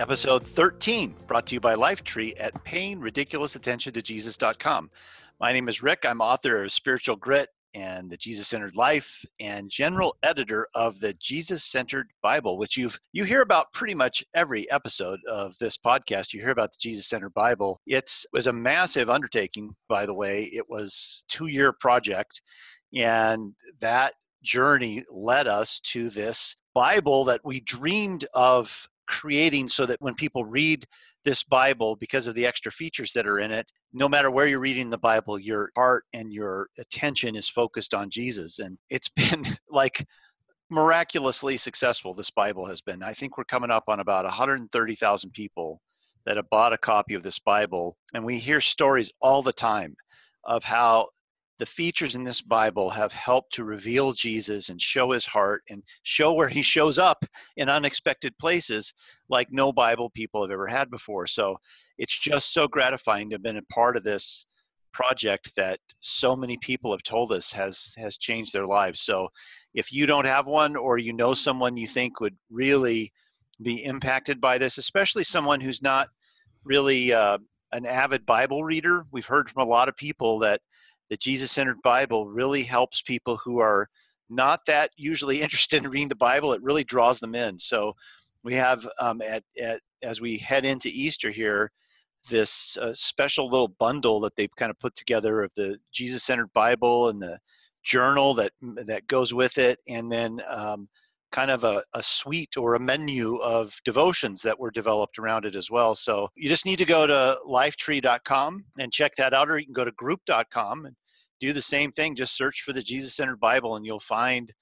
episode 13, brought to you by Lifetree at paying ridiculous attention to Jesus.com. My name is Rick. I'm author of Spiritual Grit and the Jesus Centered Life and general editor of the Jesus Centered Bible, which you've you hear about pretty much every episode of this podcast. You hear about the Jesus Centered Bible. It's it was a massive undertaking, by the way. It was two year project, and that journey led us to this Bible that we dreamed of creating so that when people read this Bible, because of the extra features that are in it, no matter where you're reading the Bible, your heart and your attention is focused on Jesus. And it's been like miraculously successful, this Bible has been. I think we're coming up on about 130,000 people that have bought a copy of this Bible. And we hear stories all the time of how the features in this Bible have helped to reveal Jesus and show his heart and show where he shows up in unexpected places like no Bible people have ever had before. So it's just so gratifying to have been a part of this project that so many people have told us has has changed their lives. So if you don't have one or you know someone you think would really be impacted by this, especially someone who's not really uh, an avid Bible reader, we've heard from a lot of people that the Jesus centered Bible really helps people who are not that usually interested in reading the Bible. It really draws them in. So we have um, at, at as we head into Easter here this uh, special little bundle that they've kind of put together of the Jesus centered Bible and the journal that that goes with it, and then um, kind of a, a suite or a menu of devotions that were developed around it as well. So you just need to go to lifetree.com and check that out, or you can go to group.com and do the same thing. Just search for the Jesus centered Bible and you'll find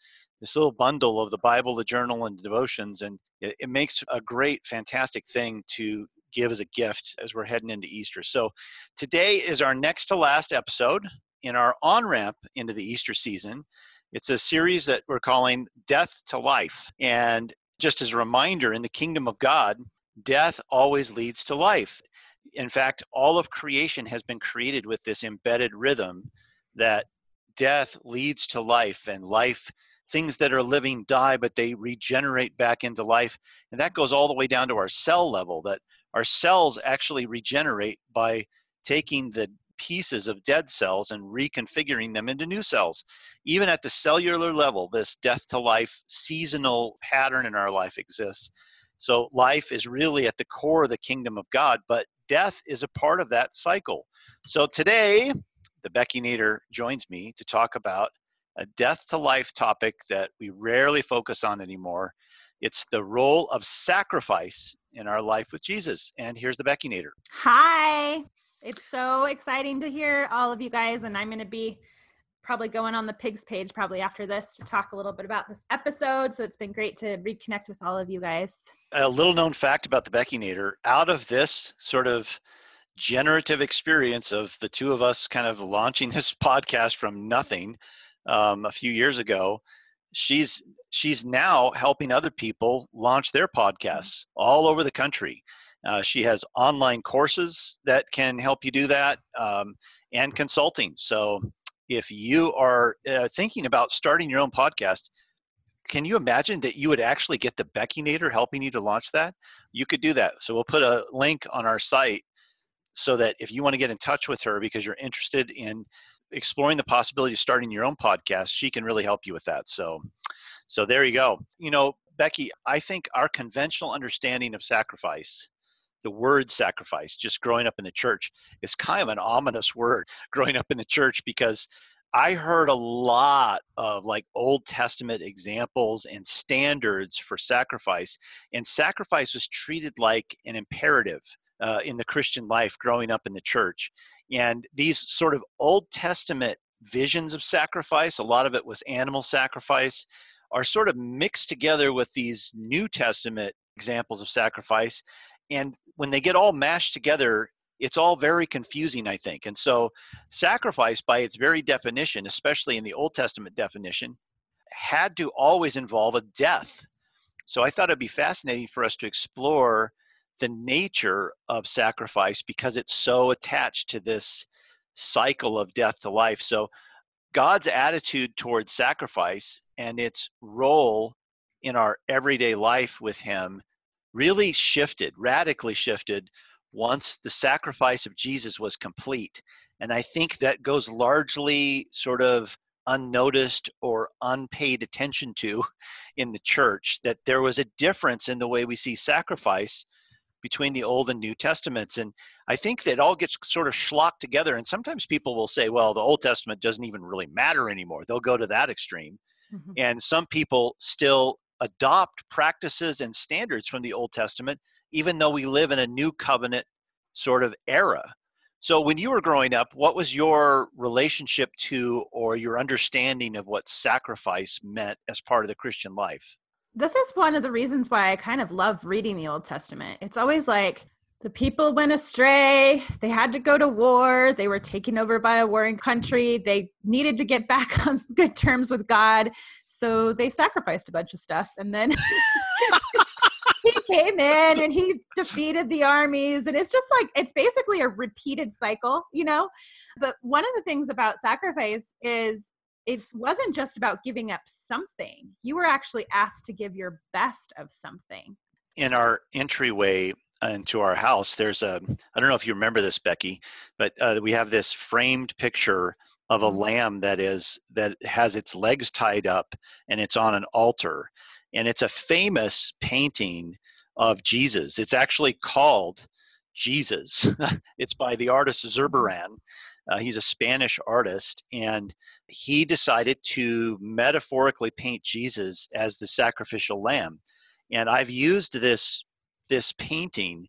this little bundle of the Bible, the journal, and the devotions. And it, it makes a great, fantastic thing to give as a gift as we're heading into Easter. So today is our next to last episode in our on ramp into the Easter season. It's a series that we're calling Death to Life. And just as a reminder, in the kingdom of God, death always leads to life. In fact, all of creation has been created with this embedded rhythm that death leads to life and life things that are living die but they regenerate back into life and that goes all the way down to our cell level that our cells actually regenerate by taking the pieces of dead cells and reconfiguring them into new cells. Even at the cellular level, this death to life seasonal pattern in our life exists. So life is really at the core of the kingdom of God, but death is a part of that cycle. So today, the Becky Nader joins me to talk about a death to life topic that we rarely focus on anymore. It's the role of sacrifice in our life with Jesus. And here's the Becky Nader. Hi. It's so exciting to hear all of you guys, and I'm going to be probably going on the pigs page probably after this to talk a little bit about this episode. So it's been great to reconnect with all of you guys. A little known fact about the Becky Nader out of this sort of generative experience of the two of us kind of launching this podcast from nothing um, a few years ago, she's she's now helping other people launch their mm-hmm. podcasts all over the country. Uh, she has online courses that can help you do that um, and consulting. So if you are uh, thinking about starting your own podcast, can you imagine that you would actually get the Becky Nader helping you to launch that? You could do that. So we'll put a link on our site so that if you want to get in touch with her because you're interested in exploring the possibility of starting your own podcast, she can really help you with that. So so there you go. You know, Becky, I think our conventional understanding of sacrifice the word sacrifice, just growing up in the church, is kind of an ominous word growing up in the church because I heard a lot of like Old Testament examples and standards for sacrifice, and sacrifice was treated like an imperative uh, in the Christian life growing up in the church. And these sort of Old Testament visions of sacrifice, a lot of it was animal sacrifice, are sort of mixed together with these New Testament examples of sacrifice and when they get all mashed together, it's all very confusing, I think. And so, sacrifice, by its very definition, especially in the Old Testament definition, had to always involve a death. So, I thought it'd be fascinating for us to explore the nature of sacrifice because it's so attached to this cycle of death to life. So, God's attitude towards sacrifice and its role in our everyday life with Him really shifted, radically shifted, once the sacrifice of Jesus was complete. And I think that goes largely sort of unnoticed or unpaid attention to in the church that there was a difference in the way we see sacrifice between the Old and New Testaments. And I think that all gets sort of schlocked together. And sometimes people will say, well, the Old Testament doesn't even really matter anymore. They'll go to that extreme. Mm-hmm. And some people still adopt practices and standards from the Old Testament, even though we live in a new covenant sort of era. So, when you were growing up, what was your relationship to or your understanding of what sacrifice meant as part of the Christian life? This is one of the reasons why I kind of love reading the Old Testament. It's always like the people went astray, they had to go to war, they were taken over by a warring country, they needed to get back on good terms with God. So they sacrificed a bunch of stuff and then he came in and he defeated the armies and it's just like it's basically a repeated cycle, you know? But one of the things about sacrifice is it wasn't just about giving up something. You were actually asked to give your best of something. In our entryway into our house, there's a, I don't know if you remember this, Becky, but uh, we have this framed picture of a mm-hmm. lamb that is that has its legs tied up and it's on an altar and it's a famous painting of jesus it's actually called jesus it's by the artist zurbarán uh, he's a spanish artist and he decided to metaphorically paint jesus as the sacrificial lamb and i've used this this painting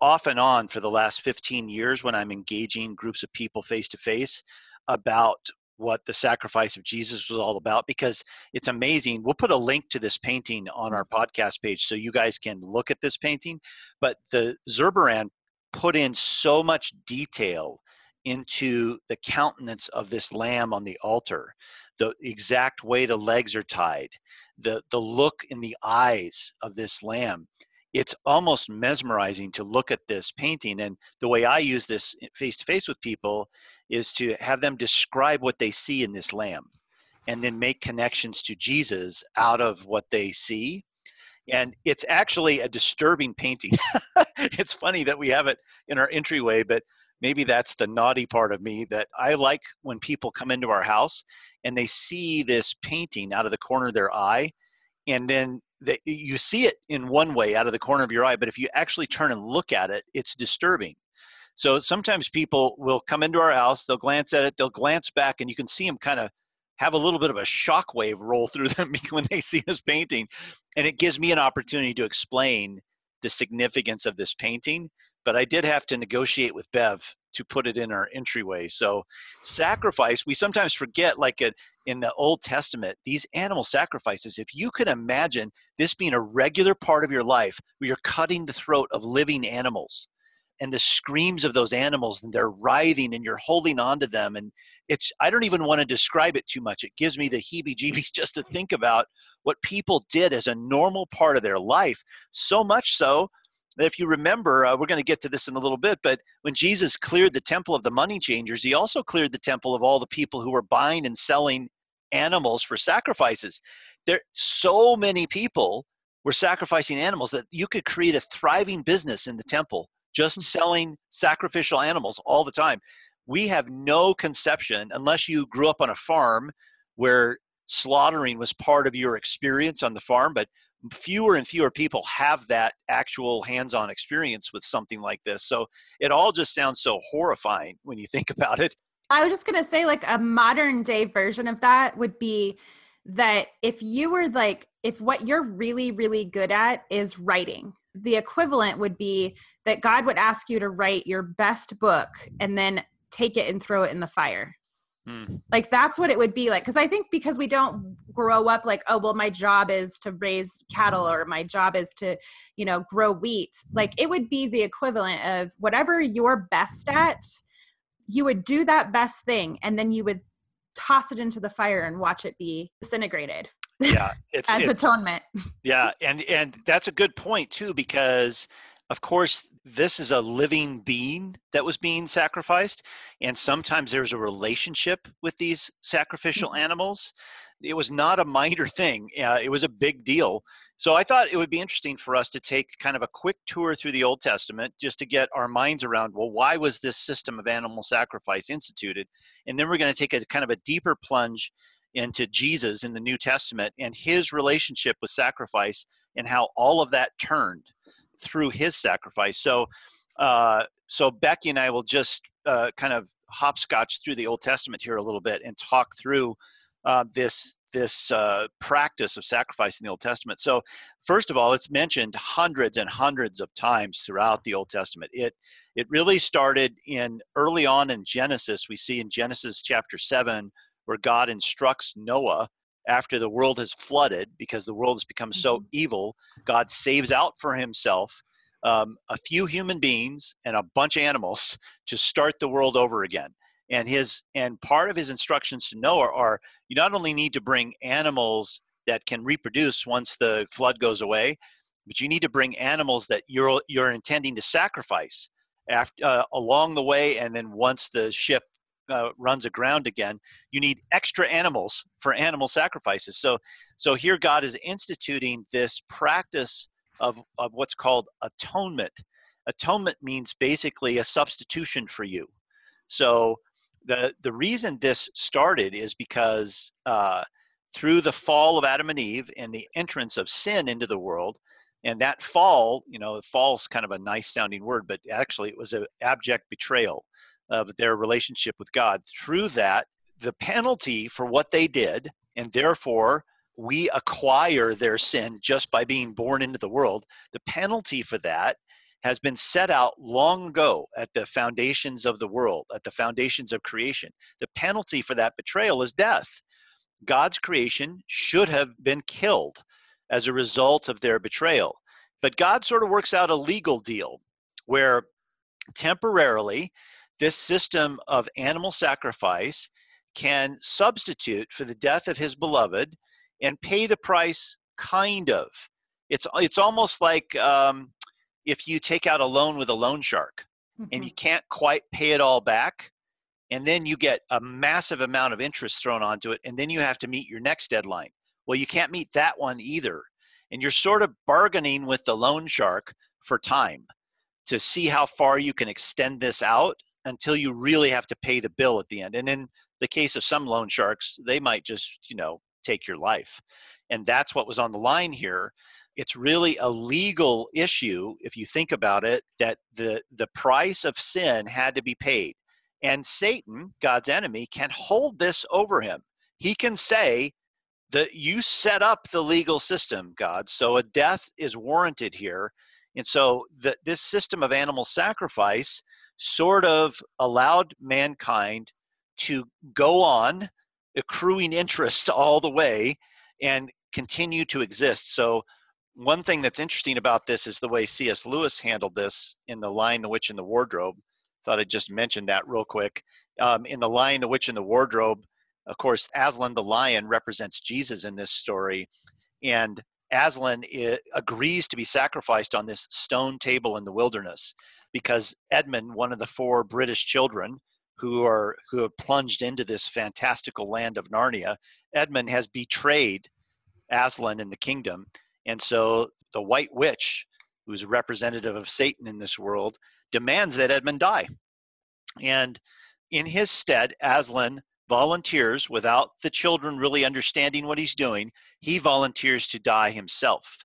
off and on for the last 15 years when i'm engaging groups of people face to face about what the sacrifice of Jesus was all about because it's amazing. We'll put a link to this painting on our podcast page so you guys can look at this painting. But the Zurbarán put in so much detail into the countenance of this lamb on the altar, the exact way the legs are tied, the, the look in the eyes of this lamb. It's almost mesmerizing to look at this painting. And the way I use this face to face with people is to have them describe what they see in this lamb and then make connections to Jesus out of what they see. And it's actually a disturbing painting. it's funny that we have it in our entryway, but maybe that's the naughty part of me that I like when people come into our house and they see this painting out of the corner of their eye. And then they, you see it in one way out of the corner of your eye, but if you actually turn and look at it, it's disturbing. So sometimes people will come into our house, they'll glance at it, they'll glance back, and you can see them kind of have a little bit of a shock wave roll through them when they see this painting. And it gives me an opportunity to explain the significance of this painting. But I did have to negotiate with Bev to put it in our entryway. So, sacrifice, we sometimes forget, like a, in the Old Testament, these animal sacrifices, if you could imagine this being a regular part of your life where you're cutting the throat of living animals and the screams of those animals and they're writhing and you're holding on to them and it's i don't even want to describe it too much it gives me the heebie jeebies just to think about what people did as a normal part of their life so much so if you remember uh, we're going to get to this in a little bit but when jesus cleared the temple of the money changers he also cleared the temple of all the people who were buying and selling animals for sacrifices there so many people were sacrificing animals that you could create a thriving business in the temple just selling sacrificial animals all the time. We have no conception, unless you grew up on a farm where slaughtering was part of your experience on the farm, but fewer and fewer people have that actual hands-on experience with something like this so it all just sounds so horrifying when you think about it i was just going to say like a modern day version of that would be that if you were like if what you're really really good at is writing the equivalent would be that God would ask you to write your best book and then take it and throw it in the fire. Hmm. Like that's what it would be like. Because I think because we don't grow up like, oh, well, my job is to raise cattle or my job is to, you know, grow wheat. Like it would be the equivalent of whatever you're best at, you would do that best thing and then you would toss it into the fire and watch it be disintegrated Yeah, it's, as it's atonement. yeah, and and that's a good point too because of course this is a living being that was being sacrificed and sometimes there's a relationship with these sacrificial Mhm. animals. It was not a minor thing uh, it was a big deal. So i thought it would be interesting for us to take kind of a quick tour through the old testament just to get our minds around well why was this system of animal sacrifice instituted? And then we're going to take a kind of a deeper plunge into jesus in the new testament and his relationship with sacrifice and how all of that turned through his sacrifice. So, uh, so Becky and I will just uh, kind of hopscotch through the Old Testament here a little bit and talk through uh, this this uh, practice of sacrifice in the Old Testament. So, first of all, it's mentioned hundreds and hundreds of times throughout the Old Testament. It it really started in early on in Genesis. We see in Genesis chapter seven where God instructs Noah after the world has flooded because the world has become so Mhm. evil god saves out for himself um, a few human beings and a bunch of animals to start the world over again and his and part of his instructions to noah are you not only need to bring animals that can reproduce once the flood goes away but you need to bring animals that you're you're intending to sacrifice after uh, along the way and then once the ship uh, runs aground again you need extra animals for animal sacrifices. So so here god is instituting this practice of of what's called atonement. Atonement means basically a substitution for you. So the the reason this started is because uh, through the fall of adam and eve and the entrance of sin into the world and that fall you know fall's kind of a nice sounding word but actually it was an abject betrayal of their relationship with God. Through that, the penalty for what they did, and therefore we acquire their sin just by being born into the world, the penalty for that has been set out long ago at the foundations of the world, at the foundations of creation. The penalty for that betrayal is death. God's creation should have been killed as a result of their betrayal. But God sort of works out a legal deal where temporarily this system of animal sacrifice can substitute for the death of his beloved and pay the price kind of. It's it's almost like um, if you take out a loan with a loan shark and you can't quite pay it all back and then you get a massive amount of interest thrown onto it and then you have to meet your next deadline. Well you can't meet that one either and you're sort of bargaining with the loan shark for time to see how far you can extend this out until you really have to pay the bill at the end. And in the case of some loan sharks, they might just, you know, take your life. And that's what was on the line here. It's really a legal issue if you think about it that the the price of sin had to be paid. And Satan, God's enemy, can hold this over him. He can say that you set up the legal system, God. So a death is warranted here. And so the, this system of animal sacrifice sort of allowed mankind to go on accruing interest all the way and continue to exist. So, one thing that's interesting about this is the way C.S. Lewis handled this in The Lion, the Witch, and the Wardrobe. Thought I'd just mention that real quick. Um, in The Lion, the Witch, and the Wardrobe, of course, Aslan the lion represents Jesus in this story. And Aslan i- agrees to be sacrificed on this stone table in the wilderness because Edmund, one of the four British children who are who have plunged into this fantastical land of Narnia, Edmund has betrayed Aslan in the kingdom, and so the White Witch, who's a representative of Satan in this world, demands that Edmund die. And in his stead, Aslan volunteers without the children really understanding what he's doing. He volunteers to die himself.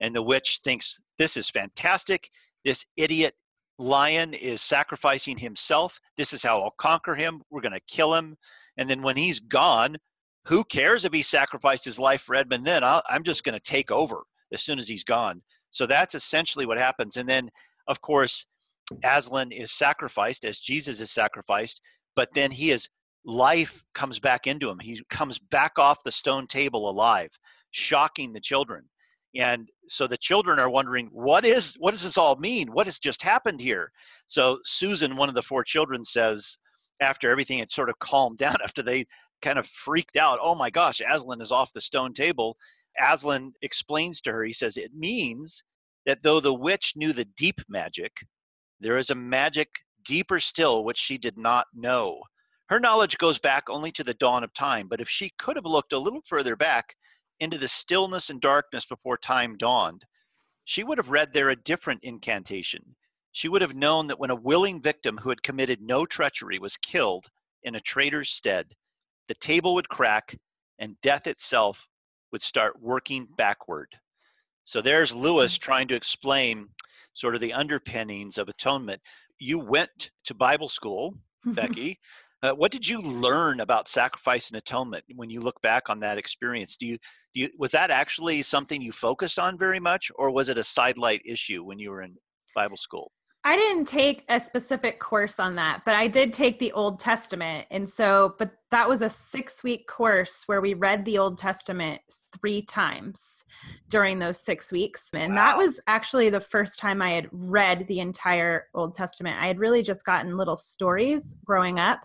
And the witch thinks this is fantastic. This idiot lion is sacrificing himself. This is how I'll conquer him. We're going to kill him. And then when he's gone, who cares if he sacrificed his life for Edmund then? I'll, I'm just going to take over as soon as he's gone. So that's essentially what happens. And then, of course, Aslan is sacrificed as Jesus is sacrificed, but then he is life comes back into him. He comes back off the stone table alive, shocking the children. And so the children are wondering, what is what does this all mean? What has just happened here? So Susan, one of the four children, says, after everything had sort of calmed down, after they kind of freaked out, oh my gosh, Aslan is off the stone table. Aslan explains to her, he says, it means that though the witch knew the deep magic, there is a magic deeper still which she did not know. Her knowledge goes back only to the dawn of time, but if she could have looked a little further back into the stillness and darkness before time dawned, she would have read there a different incantation. She would have known that when a willing victim who had committed no treachery was killed in a traitor's stead, the table would crack and death itself would start working backward. So there's Lewis mm. trying to explain sort of the underpinnings of atonement. You went to Bible school, Becky. Uh, what did you learn about sacrifice and atonement when you look back on that experience? Do you, do you was that actually something you focused on very much, or was it a sidelight issue when you were in Bible school? I didn't take a specific course on that, but I did take the Old Testament. And so, but that was a six week course where we read the Old Testament three times during those six weeks. And wow. that was actually the first time I had read the entire Old Testament. I had really just gotten little stories growing up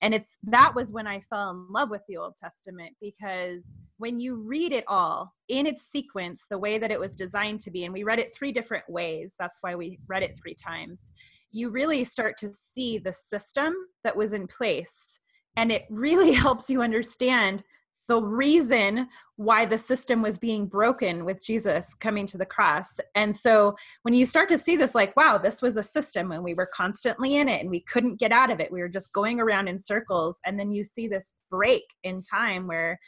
and it's that was when i fell in love with the old testament because when you read it all in its sequence the way that it was designed to be and we read it three different ways that's why we read it three times you really start to see the system that was in place and it really helps you understand the reason why the system was being broken with Jesus coming to the cross. And so when you start to see this, like, wow, this was a system and we were constantly in it and we couldn't get out of it. We were just going around in circles. And then you see this break in time where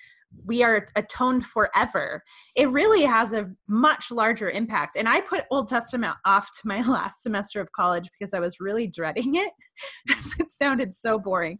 we are atoned forever. It really has a much larger impact. And i put old testament off to my last semester of college because i was really dreading it it sounded so boring.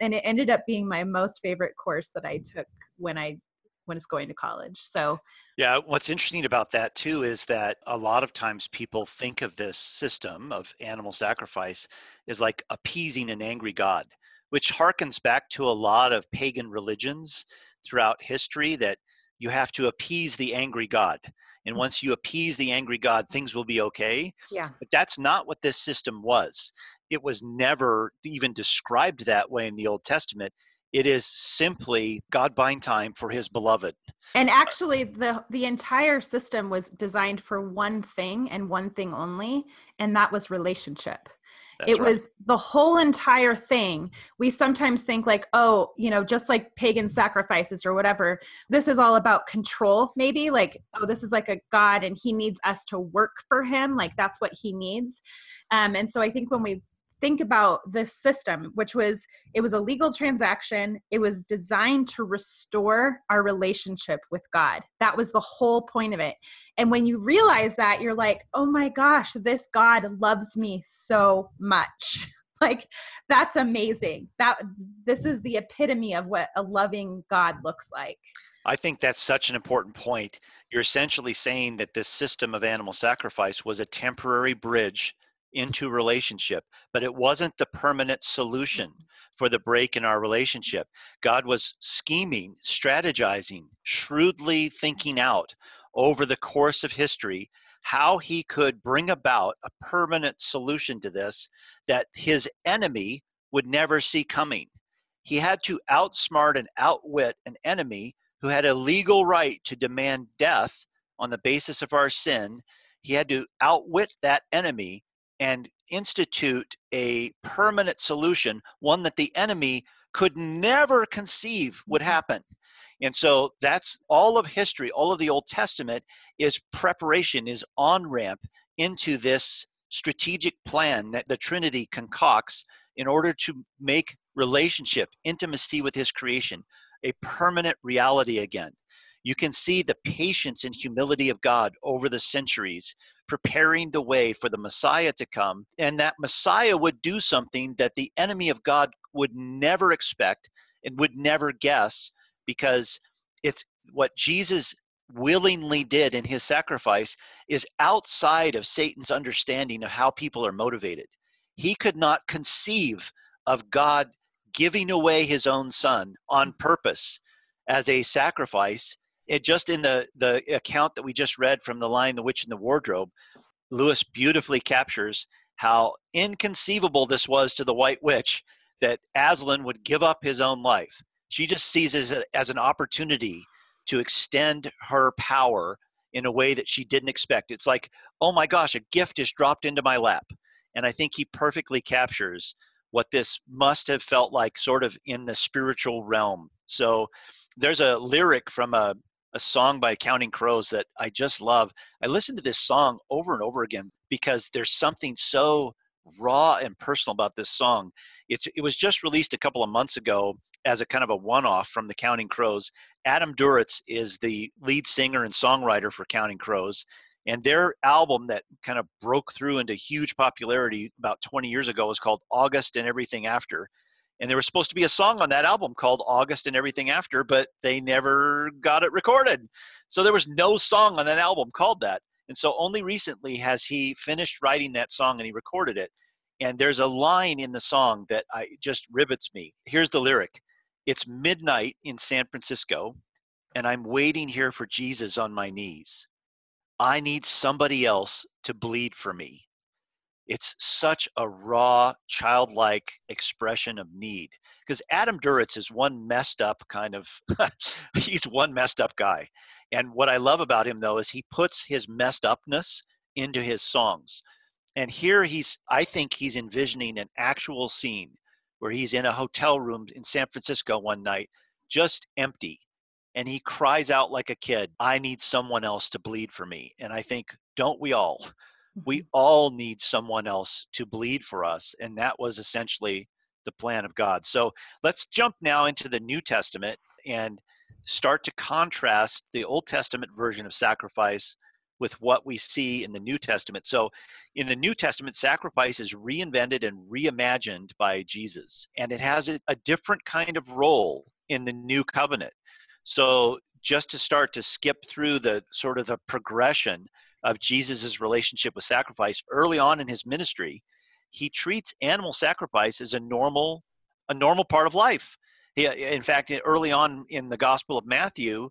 And it ended up being my most favorite course that i took when i when it's going to college. So yeah what's interesting about that too is that a lot of times people think of this system of animal sacrifice is like appeasing an angry god which harkens back to a lot of pagan religions throughout history that you have to appease the angry God. And mm. once you appease the angry God, things will be okay. Yeah. But that's not what this system was. It was never even described that way in the Old Testament. It is simply God buying time for his beloved. And actually the the entire system was designed for one thing and one thing only, and that was relationship. That's it right. was the whole entire thing. We sometimes think, like, oh, you know, just like pagan sacrifices or whatever, this is all about control, maybe. Like, oh, this is like a God and he needs us to work for him. Like, that's what he needs. Um, and so I think when we think about this system which was it was a legal transaction. It was designed to restore our relationship with god. That was the whole point of it. And when you realize that you're like oh my gosh this god loves me so much. Like that's amazing. That this is the epitome of what a loving god looks like. I think that's such an important point. You're essentially saying that this system of animal sacrifice was a temporary bridge into relationship, but it wasn't the permanent solution mm-hmm. for the break in our relationship. God was scheming, strategizing, shrewdly thinking out over the course of history how he could bring about a permanent solution to this that his enemy would never see coming. He had to outsmart and outwit an enemy who had a legal right to demand death on the basis of our sin. He had to outwit that enemy and institute a permanent solution, one that the enemy could never conceive would mm-hmm. happen. And so that's all of history, all of the Old Testament is preparation, is on ramp into this strategic plan that the Trinity concocts in order to make relationship, intimacy with His creation, a permanent reality again. You can see the patience and humility of God over the centuries preparing the way for the Messiah to come, and that Messiah would do something that the enemy of God would never expect and would never guess because it's what Jesus willingly did in his sacrifice is outside of Satan's understanding of how people are motivated. He could not conceive of God giving away his own son on purpose as a sacrifice. It just in the, the account that we just read from The Lion the Witch, and the Wardrobe, Lewis beautifully captures how inconceivable this was to the White Witch that Aslan would give up his own life. She just sees it as, a, as an opportunity to extend her power in a way that she didn't expect. It's like, oh my gosh, a gift is dropped into my lap. And I think he perfectly captures what this must have felt like, sort of in the spiritual realm. So there's a lyric from a, a song by Counting Crows that I just love. I listen to this song over and over again because there's something so raw and personal about this song. It's, it was just released a couple of months ago as a kind of a one off from the Counting Crows. Adam Duritz is the lead singer and songwriter for Counting Crows. And their album that kind of broke through into huge popularity about 20 years ago was called August and Everything After. And there was supposed to be a song on that album called August and Everything After, but they never got it recorded. So there was no song on that album called that. And so only recently has he finished writing that song and he recorded it. And there's a line in the song that I just rivets me. Here's the lyric. It's midnight in San Francisco, and I'm waiting here for Jesus on my knees. I need somebody else to bleed for me. It's such a raw, childlike expression of need. Because Adam Duritz is one messed up kind of, he's one messed up guy. And what I love about him, though, is he puts his messed upness into his songs. And here he's, I think he's envisioning an actual scene where he's in a hotel room in San Francisco one night, just empty. And he cries out like a kid, I need someone else to bleed for me. And I think, don't we all? We mm-hmm. all need someone else to bleed for us. And that was essentially the plan of God. So let's jump now into the New Testament and start to contrast the Old Testament version of sacrifice with what we see in the New Testament. So, in the New Testament, sacrifice is reinvented and reimagined by Jesus, and it has a, a different kind of role in the New Covenant. So, just to start to skip through the sort of the progression of Jesus's relationship with sacrifice early on in his ministry, he treats animal sacrifice as a normal a normal part of life. He, in fact, early on in the Gospel of Matthew,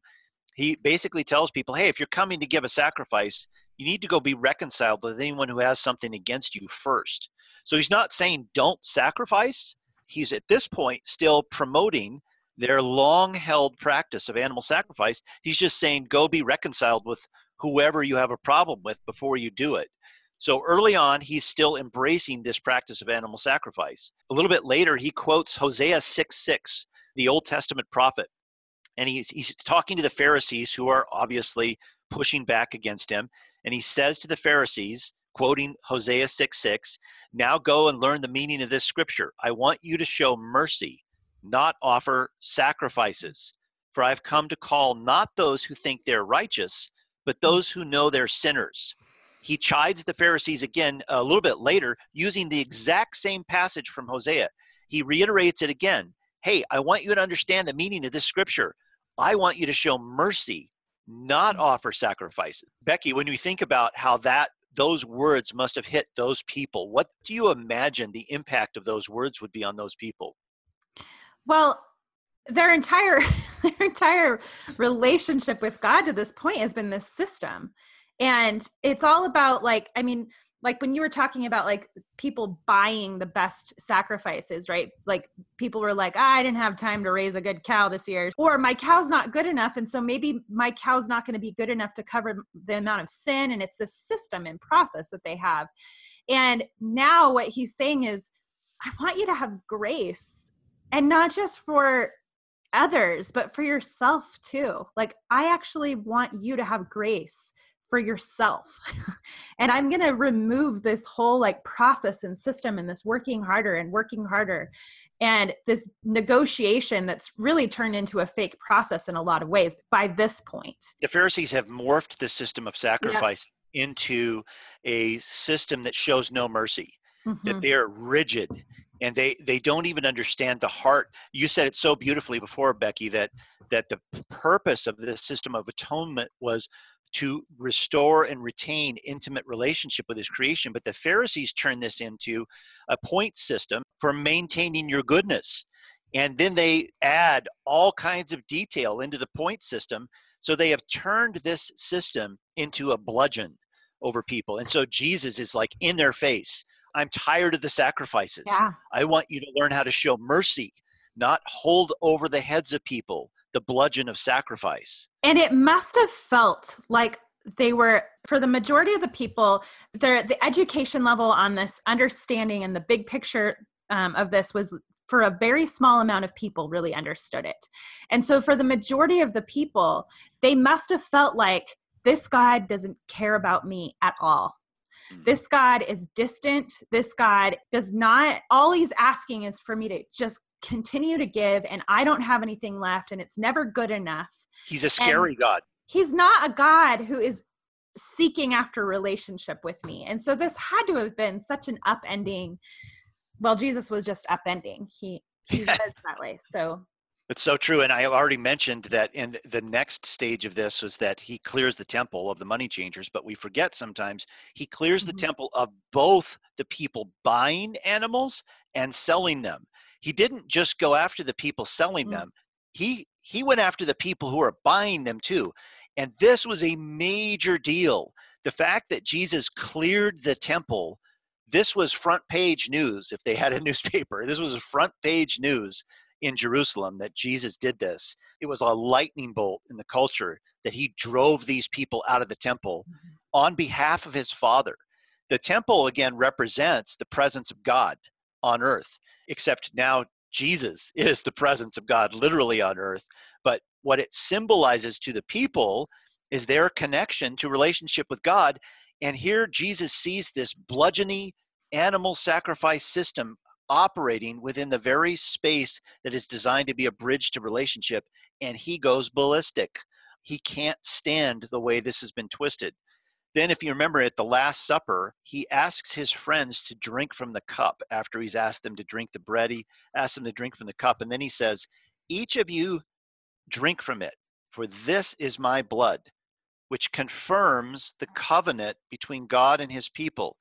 he basically tells people, hey, if you're coming to give a sacrifice, you need to go be reconciled with anyone who has something against you first. So he's not saying don't sacrifice. He's at this point still promoting their long held practice of animal sacrifice. He's just saying go be reconciled with whoever you have a problem with before you do it. So early on, he's still embracing this practice of animal sacrifice. A little bit later, he quotes Hosea 6 6, the Old Testament prophet and he's, he's talking to the Pharisees who are obviously pushing back against him. And he says to the Pharisees, quoting Hosea 6 6, now go and learn the meaning of this scripture. I want you to show mercy, not offer sacrifices. For I've come to call not those who think they're righteous, but those who know they're sinners. He chides the Pharisees again a little bit later using the exact same passage from Hosea. He reiterates it again. Hey, I want you to understand the meaning of this scripture. I want you to show mercy, not mm. offer sacrifices. Becky, when you think about how that those words must have hit those people, what do you imagine the impact of those words would be on those people? Well, their entire their entire relationship with God to this point has been this system. And it's all about like I mean like when you were talking about like people buying the best sacrifices right like people were like ah, i didn't have time to raise a good cow this year or my cow's not good enough and so maybe my cow's not going to be good enough to cover the amount of sin and it's the system and process that they have and now what he's saying is i want you to have grace and not just for others but for yourself too like i actually want you to have grace for yourself. and I'm going to remove this whole like process and system and this working harder and working harder and this negotiation that's really turned into a fake process in a lot of ways by this point. The Pharisees have morphed the system of sacrifice yep. into a system that shows no mercy, mm-hmm. that they are rigid and they they don't even understand the heart you said it so beautifully before becky that that the purpose of this system of atonement was to restore and retain intimate relationship with his creation but the pharisees turned this into a point system for maintaining your goodness And then they add all kinds of detail into the point system. So they have turned this system into a bludgeon over people. And so Jesus is like in their face. I'm tired of the sacrifices. Yeah. I want you to learn how to show mercy, not hold over the heads of people the bludgeon of sacrifice. And it must have felt like they were for the majority of the people their the education level on this understanding and the big picture um, of this was for a very small amount of people really understood it and so for the majority of the people they must have felt like this god doesn't care about me at all Mm. this god is distant. This god does not all he's asking is for me to just continue to give and i don't have anything left and it's never good enough. He's a scary God. he's not a god who is seeking after relationship with me. And so this had to have been such an upending well jesus was just upending. He he was that way. So It's so true. And I already mentioned that in the next stage of this was that he clears the temple of the money changers, but we forget sometimes he clears Mhm. the temple of both the people buying animals and selling them. He didn't just go after the people selling Mm. them. He he went after the people who are buying them too. And this was a major deal. The fact that Jesus cleared the temple, this was front page news if they had a newspaper. This was front page news in Jerusalem that Jesus did this. It was a lightning bolt in the culture that he drove these people out of the temple mm-hmm. on behalf of his Father. The temple, again, represents the presence of God on earth, except now Jesus is the presence of God literally on earth. But what it symbolizes to the people is their connection to relationship with God. And here Jesus sees this bludgeony animal sacrifice system operating within the very space that is designed to be a bridge to relationship, and he goes ballistic. He can't stand the way this has been twisted. Then, if you remember at the Last Supper, he asks his friends to drink from the cup after he's asked them to drink the bread. He asks them to drink from the cup, and then he says, Each of you drink from it, for this is my blood, which confirms the covenant between God and his people.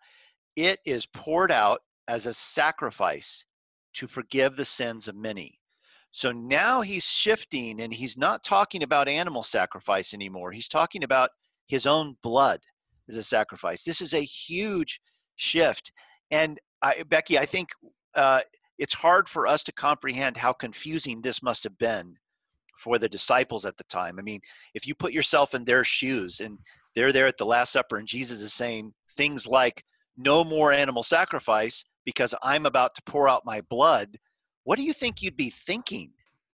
It is poured out as a sacrifice to forgive the sins of many. So now he's shifting and he's not talking about animal sacrifice anymore. He's talking about his own blood as a sacrifice. This is a huge shift. And I, Becky, I think uh, it's hard for us to comprehend how confusing this must have been for the disciples at the time. I mean, if you put yourself in their shoes and they're there at the Last Supper and Jesus is saying things like, no more animal sacrifice because I'm about to pour out my blood, what do you think you'd be thinking?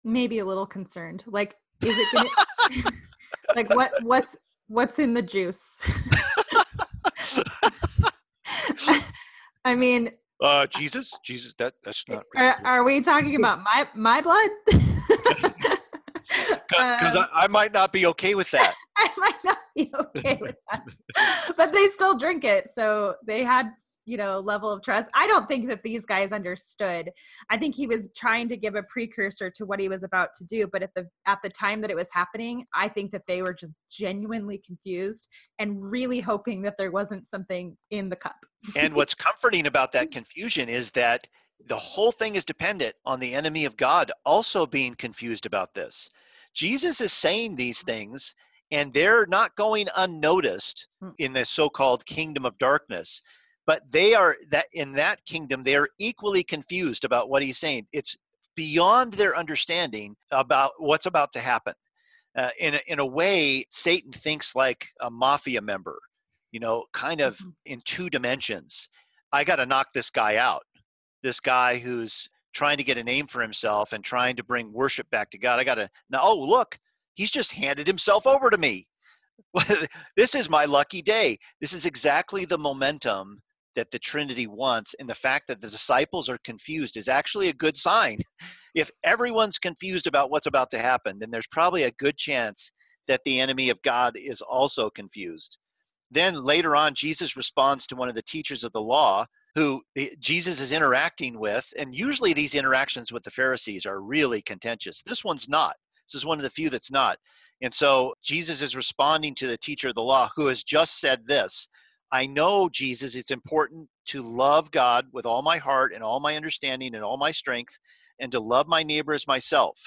maybe a little concerned like is it gonna like what what's what's in the juice i mean Uh, Jesus, Jesus, that that's not are, are we talking about my my blood because Um, I, I might not be okay with that. I might not be okay with that. but they still drink it. So they had, you know, level of trust. I don't think that these guys understood. I think he was trying to give a precursor to what he was about to do, but at the at the time that it was happening, I think that they were just genuinely confused and really hoping that there wasn't something in the cup. And what's comforting about that confusion is that the whole thing is dependent on the enemy of God also being confused about this. Jesus is saying these things, and they're not going unnoticed Mm. in the so-called kingdom of darkness. But they are that in that kingdom, they are equally confused about what he's saying. It's beyond their understanding about what's about to happen. Uh, in a, in a way, Satan thinks like a mafia member, you know, kind of Mhm. in two dimensions. I got to knock this guy out. This guy who's trying to get a name for himself and trying to bring worship back to God. I got to now. Oh, look, he's just handed himself over to me. this is my lucky day. This is exactly the momentum that the Trinity wants, and the fact that the disciples are confused is actually a good sign. If everyone's confused about what's about to happen, then there's probably a good chance that the enemy of God is also confused. Then later on, Jesus responds to one of the teachers of the law who Jesus is interacting with. And usually these interactions with the Pharisees are really contentious. This one's not. This is one of the few that's not. And so Jesus is responding to the teacher of the law who has just said this I know, Jesus, it's important to love God with all my heart and all my understanding and all my strength, and to love my neighbor as myself.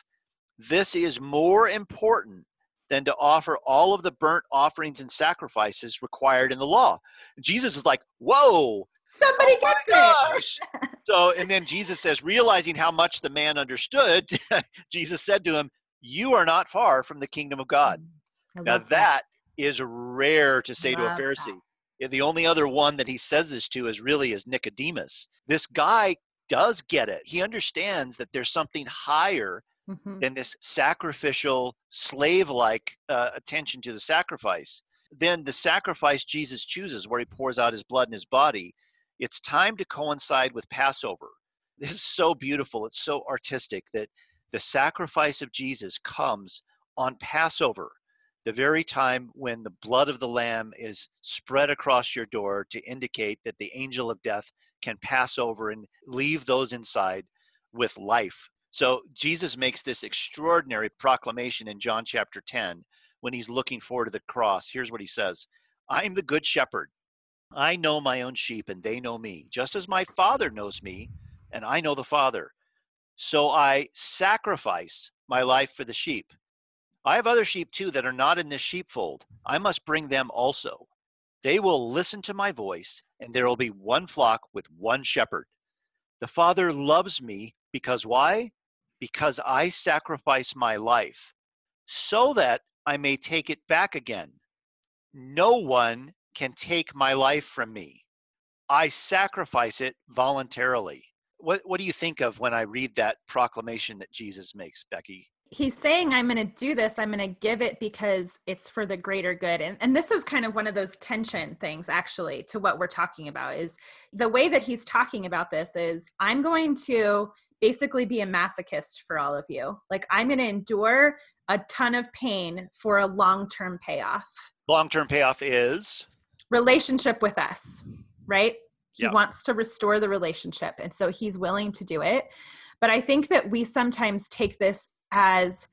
This is more important than to offer all of the burnt offerings and sacrifices required in the law. Jesus is like, whoa, somebody oh gets gosh. it. so, and then Jesus says, realizing how much the man understood, Jesus said to him, You are not far from the kingdom of God. Mm, now, that, that is rare to say to a Pharisee. That. The only other one that he says this to is really is Nicodemus. This guy does get it. He understands that there's something higher mm-hmm. than this sacrificial, slave like uh, attention to the sacrifice. Then the sacrifice Jesus chooses, where he pours out his blood and his body, it's time to coincide with Passover. This is so beautiful. It's so artistic that the sacrifice of Jesus comes on Passover, the very time when the blood of the Lamb is spread across your door to indicate that the angel of death can pass over and leave those inside with life. So Jesus makes this extraordinary proclamation in John chapter 10 when he's looking forward to the cross. Here's what he says I am the good shepherd. I know my own sheep and they know me, just as my Father knows me and I know the Father. So I sacrifice my life for the sheep. I have other sheep too that are not in this sheepfold. I must bring them also. They will listen to my voice, and there will be one flock with one shepherd. The Father loves me because why? Because I sacrifice my life so that I may take it back again. No one can take my life from me. I sacrifice it voluntarily. What, what do you think of when I read that proclamation that Jesus makes, Becky? He's saying i'm going to do this. I'm going to give it because it's for the greater good. And, and this is kind of one of those tension things actually to what we're talking about is the way that he's talking about this is i'm going to basically be a masochist for all of you. Like i'm going to endure a ton of pain for a long-term payoff. Long-term payoff is? Relationship with us right? He yep. wants to restore the relationship and so he's willing to do it. But i think that we sometimes take this as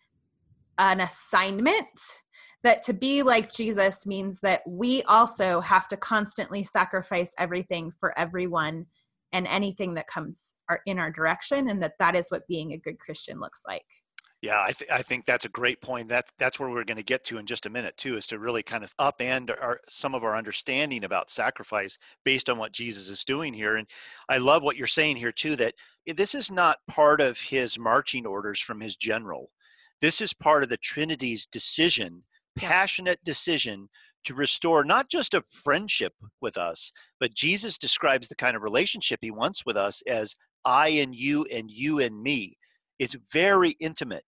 an assignment that to be like Jesus means that we also have to constantly sacrifice everything for everyone and anything that comes our, in our direction and that that is what being a good Christian looks like. Yeah, I, th- I think that's a great point. That that's where we're going to get to in just a minute too, is to really kind of upend our some of our understanding about sacrifice based on what Jesus is doing here. And I love what you're saying here too. That eh, this is not part of his marching orders from his general. This is part of the Trinity's decision, passionate decision to restore not just a friendship with us, but Jesus describes the kind of relationship he wants with us as I and you and you and me. It's very intimate.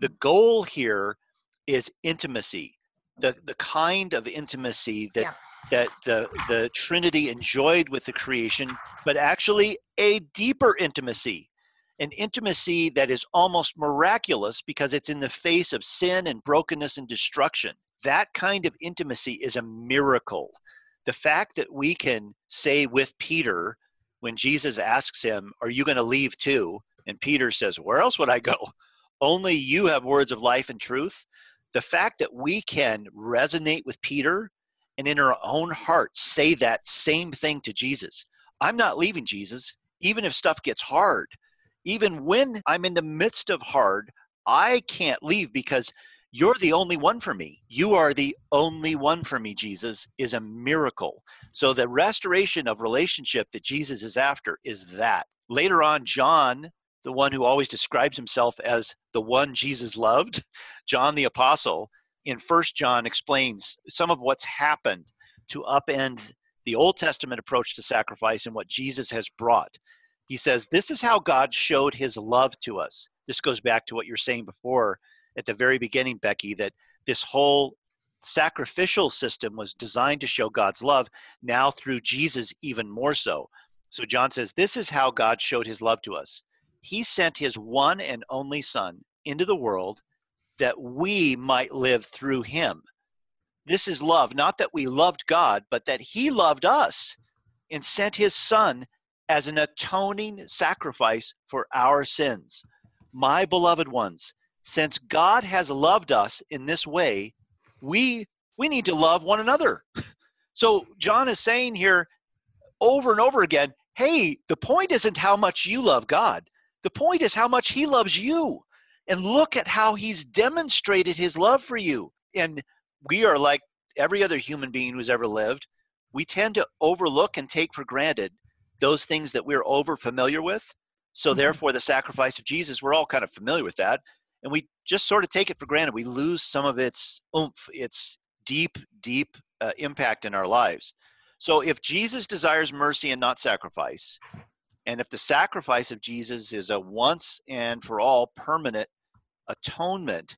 The mm-hmm. goal here is intimacy, the, the kind of intimacy that yeah that the, the Trinity enjoyed with the creation, but actually a deeper intimacy, an intimacy that is almost miraculous because it's in the face of sin and brokenness and destruction. That kind of intimacy is a miracle. The fact that we can say with Peter, when Jesus asks him, Are you going to leave too? And Peter says, Where else would I go? Only you have words of life and truth. The fact that we can resonate with Peter and in our own hearts say that same thing to Jesus. I'm not leaving Jesus, even if stuff gets hard. Even when I'm in the midst of hard, I can't leave because you're the only one for me. You are the only one for me, Jesus, is a miracle. So the restoration of relationship that Jesus is after is that. Later on, John, the one who always describes himself as the one Jesus loved, John the Apostle, in First John explains some of what's happened to upend the Old Testament approach to sacrifice and what Jesus has brought. He says, This is how God showed his love to us. This goes back to what you're saying before at the very beginning, Becky, that this whole sacrificial system was designed to show God's love, now through Jesus, even more so. So John says, This is how God showed his love to us. He sent his one and only Son into the world that we might live through him. This is love, not that we loved God, but that he loved us and sent his son as an atoning sacrifice for our sins. My beloved ones, since God has loved us in this way, we we need to love one another. So John is saying here over and over again, hey, the point isn't how much you love God. The point is how much he loves you. And look at how he's demonstrated his love for you. And we are like every other human being who's ever lived. We tend to overlook and take for granted those things that we're over familiar with. So, mm-hmm. therefore, the sacrifice of Jesus, we're all kind of familiar with that. And we just sort of take it for granted. We lose some of its oomph, its deep, deep uh, impact in our lives. So, if Jesus desires mercy and not sacrifice, and if the sacrifice of Jesus is a once and for all permanent atonement,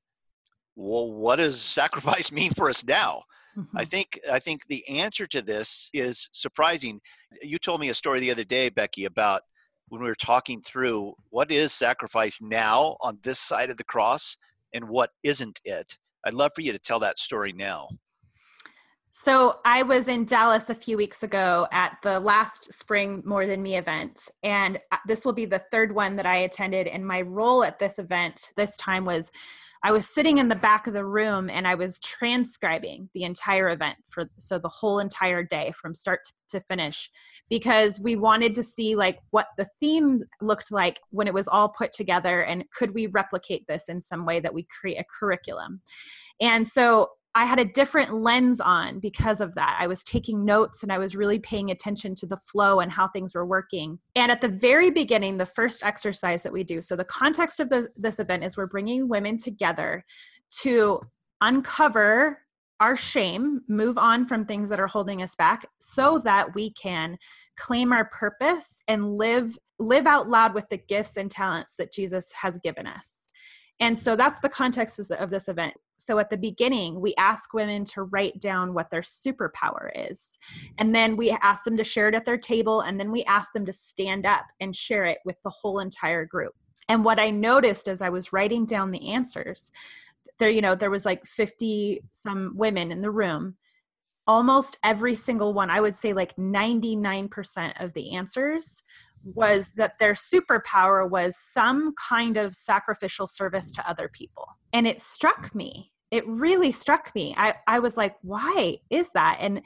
well, what does sacrifice mean for us now? Mm-hmm. I think I think the answer to this is surprising. You told me a story the other day, Becky, about when we were talking through what is sacrifice now on this side of the cross and what isn't it. I'd love for you to tell that story now. So I was in Dallas a few weeks ago at the last spring More Than Me event, and uh, this will be the third one that I attended. And my role at this event this time was I was sitting in the back of the room and I was transcribing the entire event for so the whole entire day from start to finish because we wanted to see like what the theme looked like when it was all put together and could we replicate this in some way that we create a curriculum. And so I had a different lens on because of that. I was taking notes and I was really paying attention to the flow and how things were working. And at the very beginning, the first exercise that we do so, the context of the, this event is we're bringing women together to uncover our shame, move on from things that are holding us back so that we can claim our purpose and live live out loud with the gifts and talents that Jesus has given us. And so that's the context of this event. So at the beginning, we ask women to write down what their superpower is. And then we ask them to share it at their table. And then we ask them to stand up and share it with the whole entire group. And what I noticed as I was writing down the answers, there, you know, there was like 50 some women in the room. Almost every single one, I would say like 99% of the answers was that their superpower was some kind of sacrificial service to other people. And it struck me. It really struck me. I, I was like, why is that? And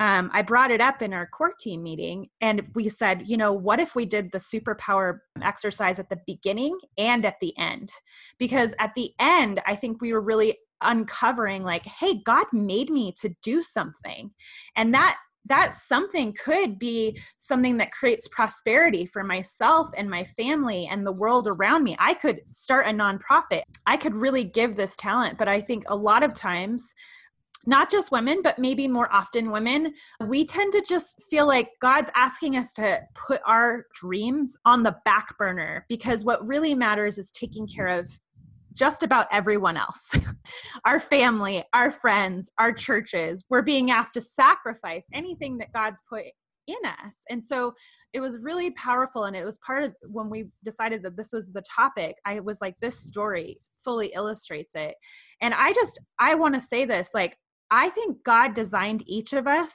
um, I brought it up in our core team meeting, and we said, you know, what if we did the superpower exercise at the beginning and at the end? Because at the end, I think we were really uncovering, like, hey, God made me to do something. And that that something could be something that creates prosperity for myself and my family and the world around me. I could start a nonprofit. I could really give this talent, but I think a lot of times not just women, but maybe more often women, we tend to just feel like God's asking us to put our dreams on the back burner because what really matters is taking care of just about everyone else our family, our friends, our churches. We're being asked to sacrifice anything that God's put in us. And so it was really powerful. And it was part of when we decided that this was the topic, I was like, this story fully illustrates it. And I just, I want to say this like, I think God designed each of us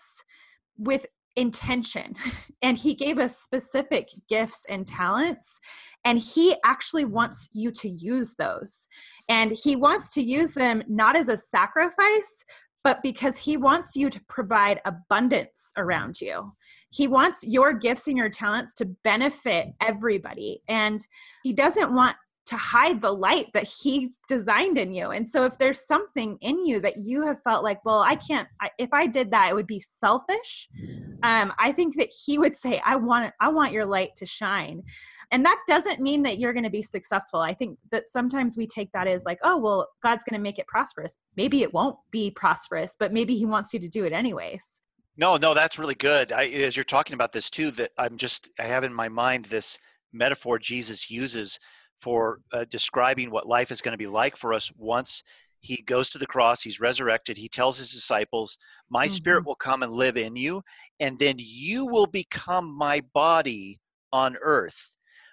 with intention. And he gave us specific gifts and talents and he actually wants you to use those. And he wants to use them not as a sacrifice but because he wants you to provide abundance around you. He wants your gifts and your talents to benefit everybody. And he doesn't want to hide the light that he designed in you. And so if there's something in you that you have felt like, well, I can't I, if I did that it would be selfish. Um I think that he would say I want I want your light to shine. And that doesn't mean that you're going to be successful. I think that sometimes we take that as like, oh, well, God's going to make it prosperous. Maybe it won't be prosperous, but maybe he wants you to do it anyways. No, no, that's really good. I, as you're talking about this too, that I'm just I have in my mind this metaphor Jesus uses for uh, describing what life is going to be like for us once he goes to the cross he's resurrected he tells his disciples my mm-hmm. spirit will come and live in you and then you will become my body on earth.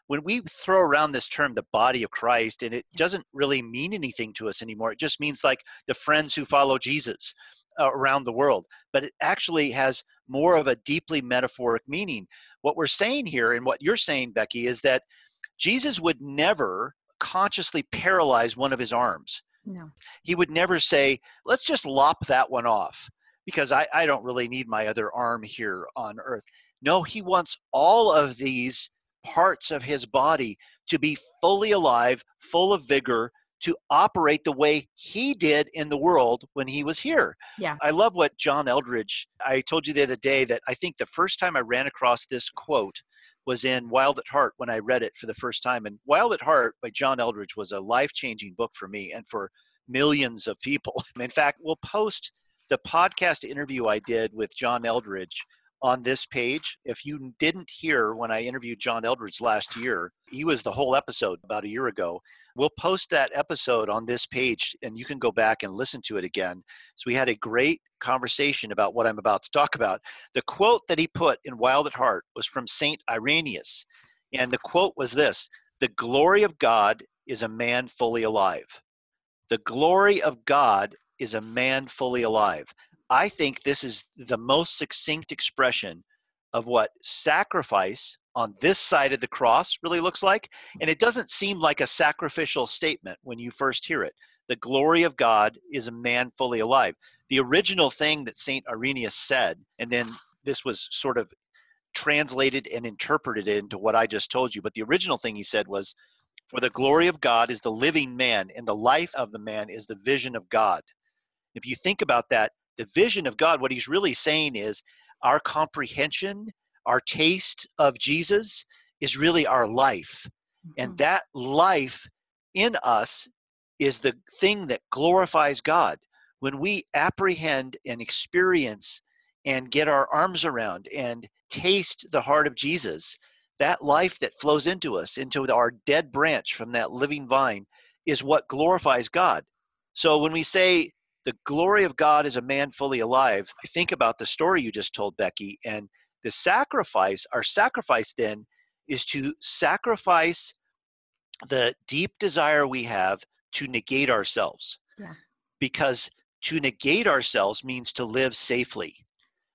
When we throw around this term the body of christ and it doesn't really mean anything to us anymore it just means like the friends who follow jesus uh, around the world but it actually has more of a deeply metaphoric meaning. What we're saying here and what you're saying becky is that Jesus would never consciously paralyze one of his arms. No. He would never say, let's just lop that one off because I, I don't really need my other arm here on earth. No, he wants all of these parts of his body to be fully alive, full of vigor, to operate the way he did in the world when he was here. Yeah. I love what John Eldredge, I told you the other day that I think the first time I ran across this quote was in Wild at Heart when I read it for the first time. And Wild at Heart by John Eldredge was a life changing book for me and for millions of people. In fact, we'll post the podcast interview I did with John Eldredge on this page. If you didn't hear when I interviewed John Eldredge last year, he was the whole episode about a year ago. We'll post that episode on this page and you can go back and listen to it again. So we had a great conversation about what I'm about to talk about. The quote that he put in Wild at Heart was from St. Irenaeus. And the quote was this The glory of God is a man fully alive. The glory of God is a man fully alive. I think this is the most succinct expression of what sacrifice on this side of the cross really looks like. Mm-hmm. And it doesn't seem like a sacrificial statement when you first hear it. The glory of God is a man fully alive. The original thing that St. Irenaeus said, and then this was sort of translated and interpreted into what I just told you, but the original thing he said was, For the glory of God is the living man, and the life of the man is the vision of God. If you think about that, the vision of God, what he's really saying is our comprehension, our taste of Jesus is really our life. And Mhm. that life in us is the thing that glorifies God. When we apprehend and experience and get our arms around and taste the heart of Jesus, that life that flows into us, into our dead branch from that living vine, is what glorifies God. So when we say the glory of God is a man fully alive, I think about the story you just told, Becky, and the sacrifice, our sacrifice then is to sacrifice the deep desire we have to negate ourselves. Yeah. Because to negate ourselves means to live safely.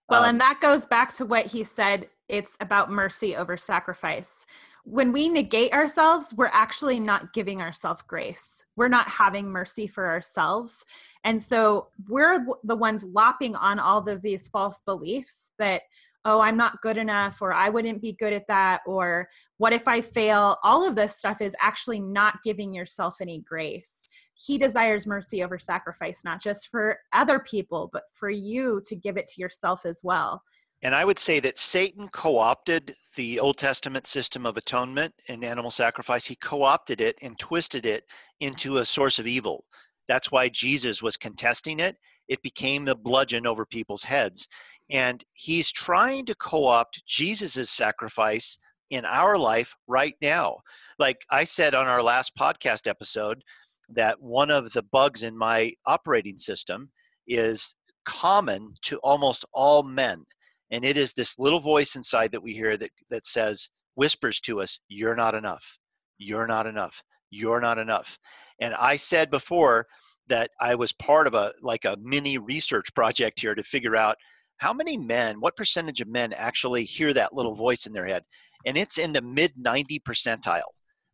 Well, Um, and that goes back to what he said it's about mercy over sacrifice. When we negate ourselves, we're actually not giving ourselves grace. We're not having mercy for ourselves. And so we're the ones lopping on all of these false beliefs that, oh, I'm not good enough, or I wouldn't be good at that, or what if I fail? All of this stuff is actually not giving yourself any grace. He desires mercy over sacrifice, not just for other people, but for you to give it to yourself as well. And I would say that Satan co opted the Old Testament system of atonement and animal sacrifice. He co opted it and twisted it into a source of evil. That's why Jesus was contesting it. It became the bludgeon over people's heads. And he's trying to co opt Jesus' sacrifice in our life right now. Like I said on our last podcast episode, that one of the bugs in my operating system is common to almost all men and it is this little voice inside that we hear that that says whispers to us you're not enough. You're not enough. You're not enough. And i said before that i was part of a like a mini research project here to figure out how many men what percentage of men actually hear that little voice in their head and it's in the mid 90 percentile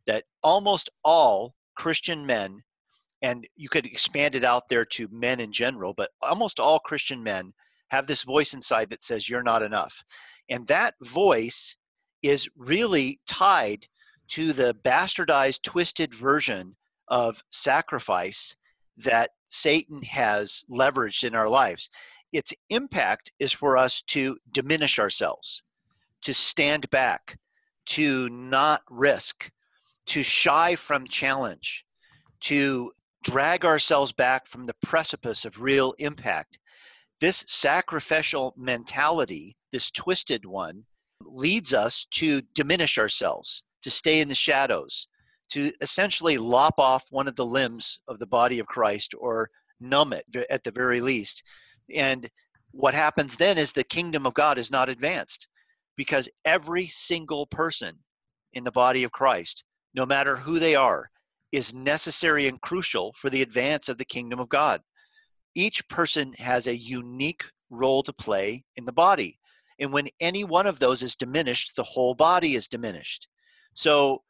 that almost all christian men and you could expand it out there to men in general but almost all christian men have this voice inside that says you're not enough. And that voice is really tied to the bastardized, twisted version of sacrifice that Satan has leveraged in our lives. Its impact is for us to diminish ourselves, to stand back, to not risk, to shy from challenge, to drag ourselves back from the precipice of real impact this sacrificial mentality, this twisted one, leads us to diminish ourselves, to stay in the shadows, to essentially lop off one of the limbs of the body of Christ or numb it at the very least. And what happens then is the kingdom of God is not advanced because every single person in the body of Christ, no matter who they are, is necessary and crucial for the advance of the kingdom of God each person has a unique role to play in the body. And when any one of those is diminished, the whole body is diminished. So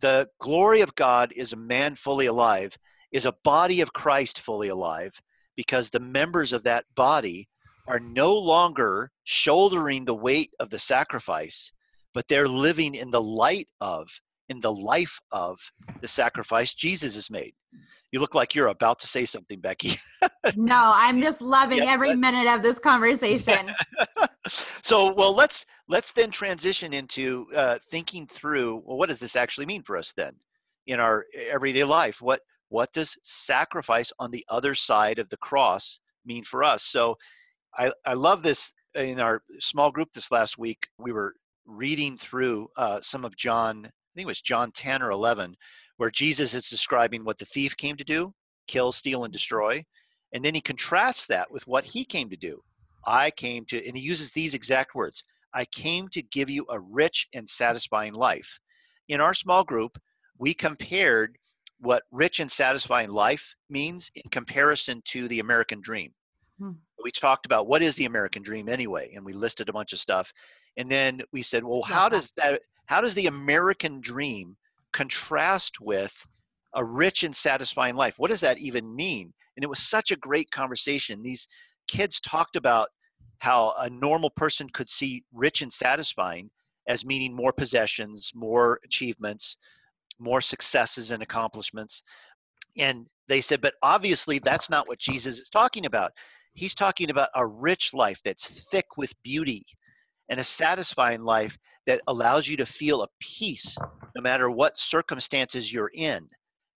the glory of God is a man fully alive, is a body of Christ fully alive, because the members of that body are no longer shouldering the weight of the sacrifice, but they're living in the light of in the life of the sacrifice Jesus has made. You look like you're about to say something, Becky. no, I'm just loving yep. every minute of this conversation. so, well, let's let's then transition into uh, thinking through. Well, what does this actually mean for us then in our everyday life? What what does sacrifice on the other side of the cross mean for us? So, I I love this in our small group this last week. We were reading through uh, some of John. I think it was John 10 or 11, where Jesus is describing what the thief came to do kill, steal, and destroy. And then he contrasts that with what he came to do. I came to, and he uses these exact words I came to give you a rich and satisfying life. In our small group, we compared what rich and satisfying life means in comparison to the American dream. Hmm. We talked about what is the American dream anyway, and we listed a bunch of stuff. And then we said, well, how does that, how does the American dream contrast with a rich and satisfying life. What does that even mean? And it was such a great conversation. These kids talked about how a normal person could see rich and satisfying as meaning more possessions, more achievements, more successes and accomplishments. And they said, but obviously that's not what Jesus is talking about. He's talking about a rich life that's thick with beauty and a satisfying life that allows you to feel a peace no matter what circumstances you're in.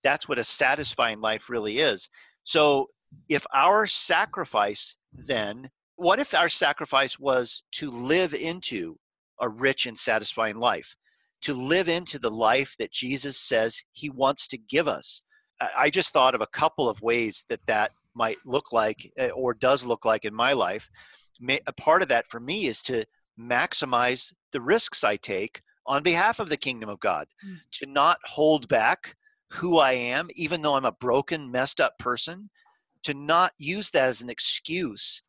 That's what a satisfying life really is. So, if our sacrifice then, what if our sacrifice was to live into a rich and satisfying life? To live into the life that Jesus says he wants to give us. I just thought of a couple of ways that that might look like eh, or does look like in my life. A part of that for me is to maximize the risks I take on behalf of the kingdom of God, mm. to not hold back who I am, even though I'm a broken, messed up person, to not use that as an excuse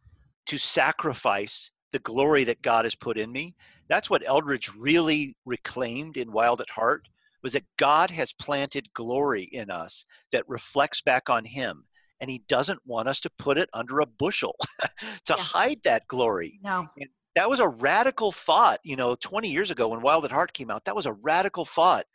to sacrifice the glory that God has put in me. That's what Eldredge really reclaimed in Wild at Heart was that God has planted glory in us that reflects back on him and he doesn't want us to put it under a bushel to yeah. hide that glory. No. And that was a radical thought, you know, 20 years ago when Wild at Heart came out. That was a radical thought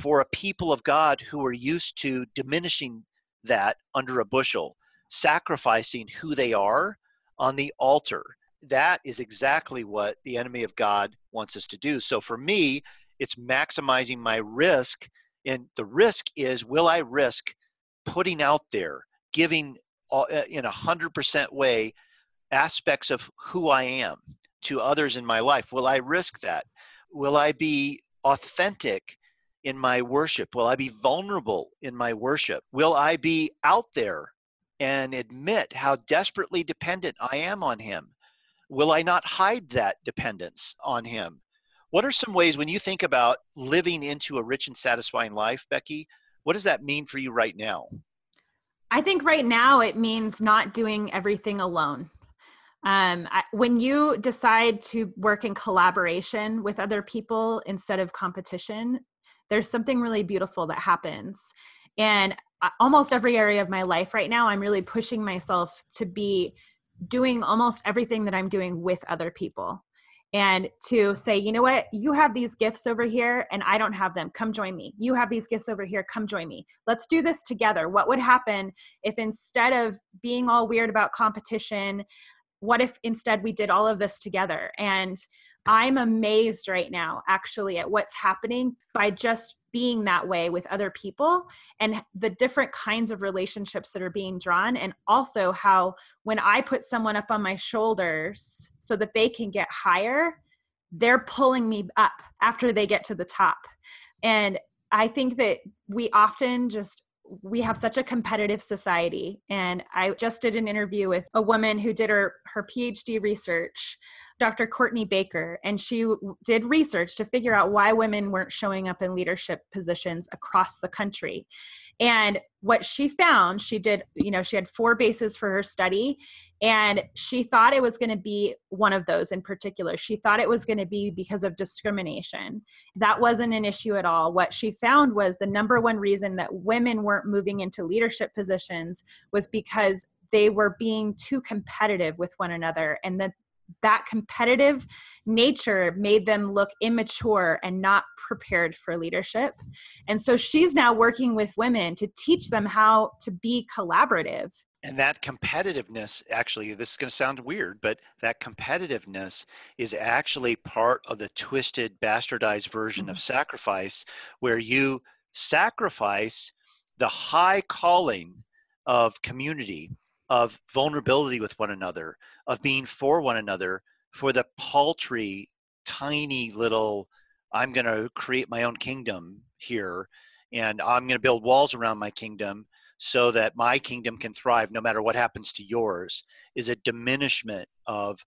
for a people of God who were used to diminishing that under a bushel, sacrificing who they are on the altar. That is exactly what the enemy of God wants us to do. So for me, it's maximizing my risk. And the risk is will I risk putting out there, giving uh, in a 100% way aspects of who I am? to others in my life? Will I risk that? Will I be authentic in my worship? Will I be vulnerable in my worship? Will I be out there and admit how desperately dependent I am on Him? Will I not hide that dependence on Him? What are some ways when you think about living into a rich and satisfying life, Becky? What does that mean for you right now? I think right now it means not doing everything alone um, I, when you decide to work in collaboration with other people instead of competition there's something really beautiful that happens and almost every area of my life right now i'm really pushing myself to be doing almost everything that i'm doing with other people. And to say you know what? You have these gifts over here and i don't have them. Come join me. You have these gifts over here. Come join me. Let's do this together. What would happen if instead of being all weird about competition what if instead we did all of this together? And i'm amazed right now actually at what's happening by just being that way with other people and the different kinds of relationships that are being drawn and also how when i put someone up on my shoulders so that they can get higher they're pulling me up after they get to the top. And i think that we often just we have such a competitive society. And i just did an interview with a woman who did her her phd research dr courtney baker. And she did research to figure out why women weren't showing up in leadership positions across the country and what she found she did you know she had four bases for her study and she thought it was going to be one of those in particular. She thought it was going to be because of discrimination. That wasn't an issue at all. What she found was the number one reason that women weren't moving into leadership positions was because they were being too competitive with one another and that that competitive nature made them look immature and not prepared for leadership. And so she's now working with women to teach them how to be collaborative. And that competitiveness, actually, this is going to sound weird, but that competitiveness is actually part of the twisted, bastardized version mm-hmm. of sacrifice, where you sacrifice the high calling of community, of vulnerability with one another, of being for one another for the paltry, tiny little, I'm going to create my own kingdom here and I'm going to build walls around my kingdom so that my kingdom can thrive no matter what happens to yours is a diminishment of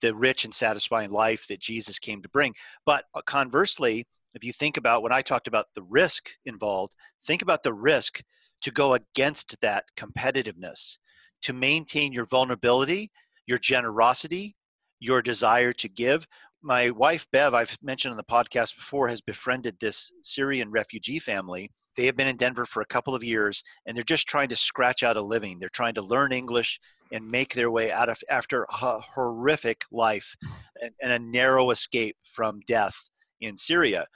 the rich and satisfying life that Jesus came to bring. But uh, conversely, if you think about when I talked about the risk involved, think about the risk to go against that competitiveness, to maintain your vulnerability, your generosity, your desire to give. My wife, Bev, I've mentioned on the podcast before, has befriended this Syrian refugee family. They have been in Denver for a couple of years and they're just trying to scratch out a living. They're trying to learn English and make their way out of after a horrific life and, and a narrow escape from death in Syria.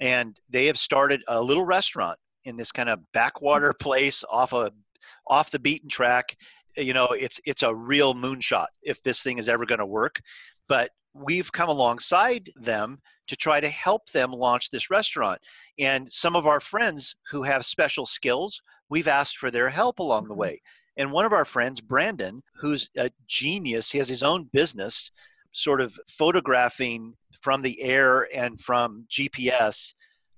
And they have started a little restaurant in this kind of backwater place off a off the beaten track you know it's it's a real moonshot if this thing is ever going to work but we've come alongside them to try to help them launch this restaurant and some of our friends who have special skills we've asked for their help along the mm-hmm. way and one of our friends brandon who's a genius he has his own business sort of photographing from the air and from gps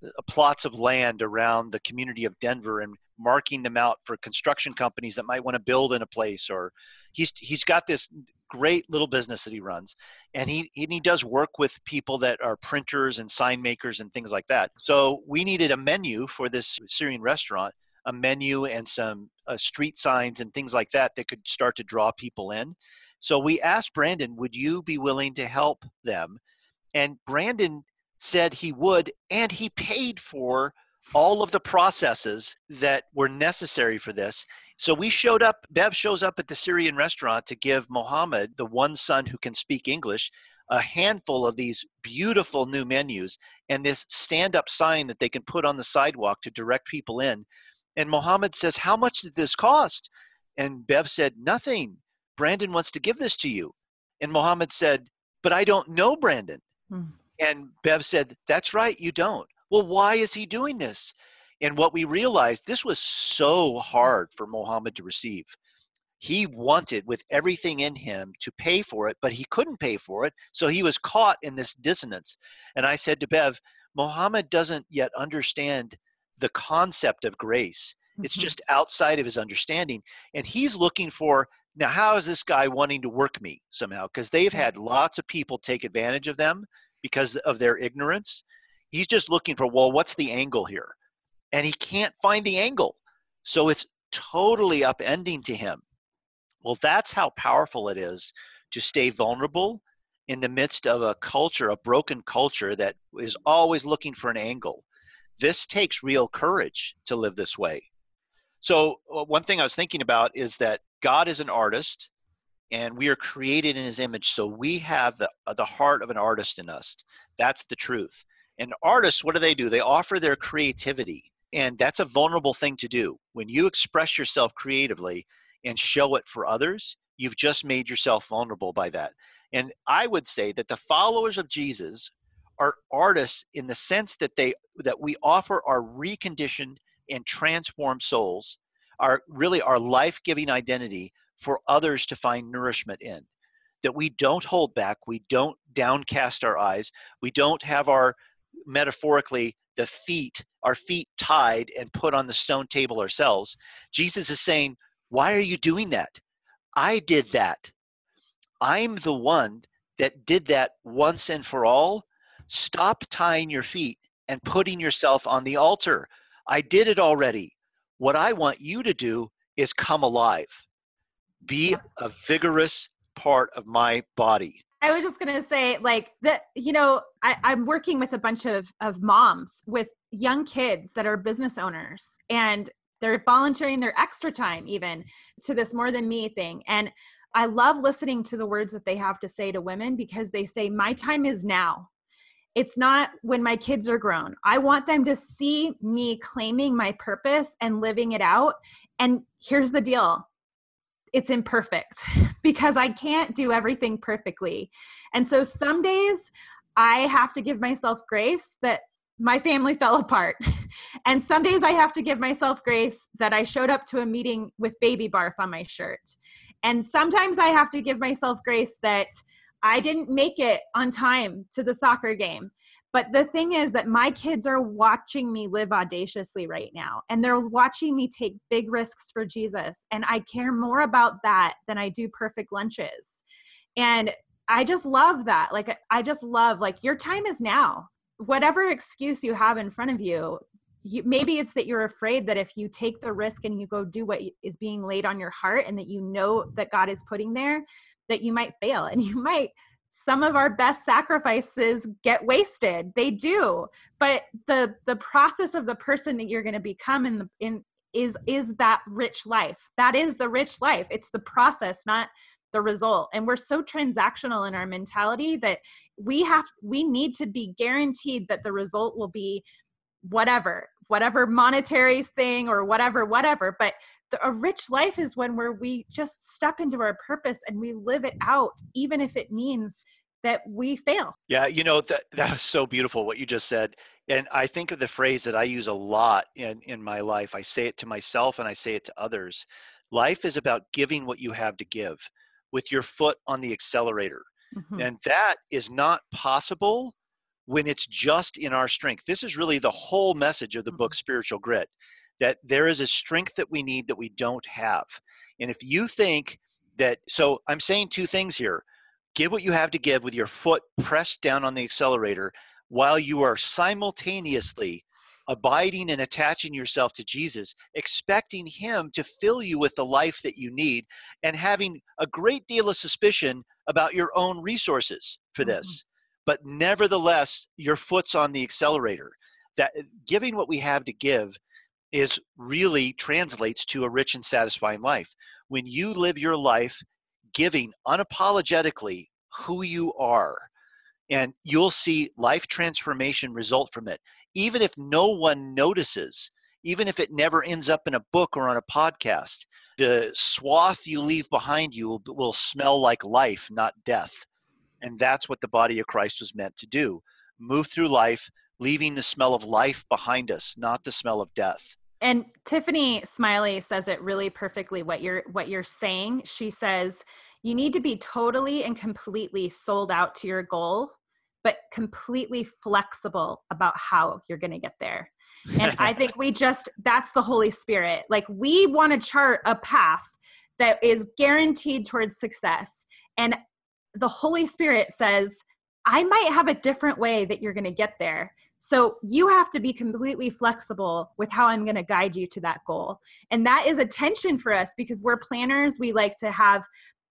uh, plots of land around the community of denver and marking them out for construction companies that might want to build in a place or he's he's got this great little business that he runs and he and he does work with people that are printers and sign makers and things like that. So we needed a menu for this syrian restaurant a menu and some uh, street signs and things like that that could start to draw people in. So we asked brandon would you be willing to help them? And brandon said he would and he paid for all of the processes that were necessary for this. So we showed up, Bev shows up at the Syrian restaurant to give Mohammed, the one son who can speak English, a handful of these beautiful new menus and this stand up sign that they can put on the sidewalk to direct people in. And Mohammed says, How much did this cost? And Bev said, Nothing. Brandon wants to give this to you. And Mohammed said, But I don't know Brandon. Hmm. And Bev said, That's right, you don't well, why is he doing this? And what we realized, this was so hard for Mohammed to receive. He wanted with everything in him to pay for it, but he couldn't pay for it. So he was caught in this dissonance. And I said to Bev, Mohammed doesn't yet understand the concept of grace. It's mm-hmm. just outside of his understanding. And he's looking for now, how is this guy wanting to work me somehow? Because they've had lots of people take advantage of them because of their ignorance. He's just looking for, well, what's the angle here? And he can't find the angle. So it's totally upending to him. Well, that's how powerful it is to stay vulnerable in the midst of a culture, a broken culture that is always looking for an angle. This takes real courage to live this way. So, uh, one thing I was thinking about is that God is an artist and we are created in his image. So, we have the, the heart of an artist in us. That's the truth. And artists, what do they do? They offer their creativity. And that's a vulnerable thing to do. When you express yourself creatively and show it for others, you've just made yourself vulnerable by that. And I would say that the followers of Jesus are artists in the sense that they that we offer our reconditioned and transformed souls, our really our life-giving identity for others to find nourishment in. That we don't hold back, we don't downcast our eyes, we don't have our metaphorically the feet, our feet tied and put on the stone table ourselves. Jesus is saying, Why are you doing that? I did that. I'm the one that did that once and for all. Stop tying your feet and putting yourself on the altar. I did it already. What I want you to do is come alive. Be a vigorous part of my body. I was just gonna say, like that, you know, I, I'm working with a bunch of of moms with young kids that are business owners, and they're volunteering their extra time even to this more than me thing. And I love listening to the words that they have to say to women because they say, My time is now. It's not when my kids are grown. I want them to see me claiming my purpose and living it out. And here's the deal it's imperfect because I can't do everything perfectly. And so some days I have to give myself grace that my family fell apart. and some days I have to give myself grace that I showed up to a meeting with baby barf on my shirt. And sometimes I have to give myself grace that I didn't make it on time to the soccer game. But the thing is that my kids are watching me live audaciously right now, and they're watching me take big risks for Jesus. And I care more about that than I do perfect lunches. And I just love that. Like, I just love, like, your time is now. Whatever excuse you have in front of you, you, maybe it's that you're afraid that if you take the risk and you go do what is being laid on your heart and that you know that God is putting there, that you might fail and you might some of our best sacrifices get wasted. They do. But the the process of the person that you're going to become in the in is is that rich life. That is the rich life. It's the process not the result. And we're so transactional in our mentality that we have we need to be guaranteed that the result will be whatever whatever monetary thing or whatever whatever. But the, a rich life is when where we just step into our purpose and we live it out even if it means that we fail yeah you know that that was so beautiful what you just said and i think of the phrase that i use a lot in in my life i say it to myself and i say it to others life is about giving what you have to give with your foot on the accelerator mm-hmm. and that is not possible when it's just in our strength. This is really the whole message of the book mm-hmm. Spiritual Grit that there is a strength that we need that we don't have. And if you think that, so I'm saying two things here give what you have to give with your foot pressed down on the accelerator while you are simultaneously abiding and attaching yourself to Jesus, expecting Him to fill you with the life that you need, and having a great deal of suspicion about your own resources for this. Mm-hmm but nevertheless your foot's on the accelerator that giving what we have to give is really translates to a rich and satisfying life. When you live your life giving unapologetically who you are and you'll see life transformation result from it. Even if no one notices even if it never ends up in a book or on a podcast the swath you leave behind you will, will smell like life not death. And that's what the body of Christ was meant to do. Move through life, leaving the smell of life behind us, not the smell of death. And Tiffany Smiley says it really perfectly what you're what you're saying. She says you need to be totally and completely sold out to your goal, but completely flexible about how you're going to get there. And I think we just that's the Holy Spirit. Like we want to chart a path that is guaranteed towards success. And the Holy Spirit says, I might have a different way that you're going to get there. So you have to be completely flexible with how I'm going to guide you to that goal. And that is a tension for us because we're planners. We like to have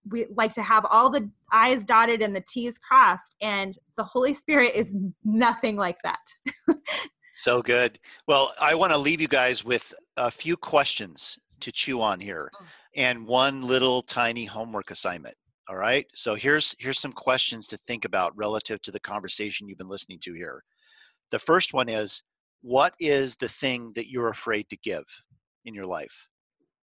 we like to have all the i's dotted and the t's crossed and the holy spirit is nothing like that so good well i want to leave you guys with a few questions to chew on here oh. and one little tiny homework assignment all right. So here's here's some questions to think about relative to the conversation you've been listening to here. The first one is what is the thing that you're afraid to give in your life?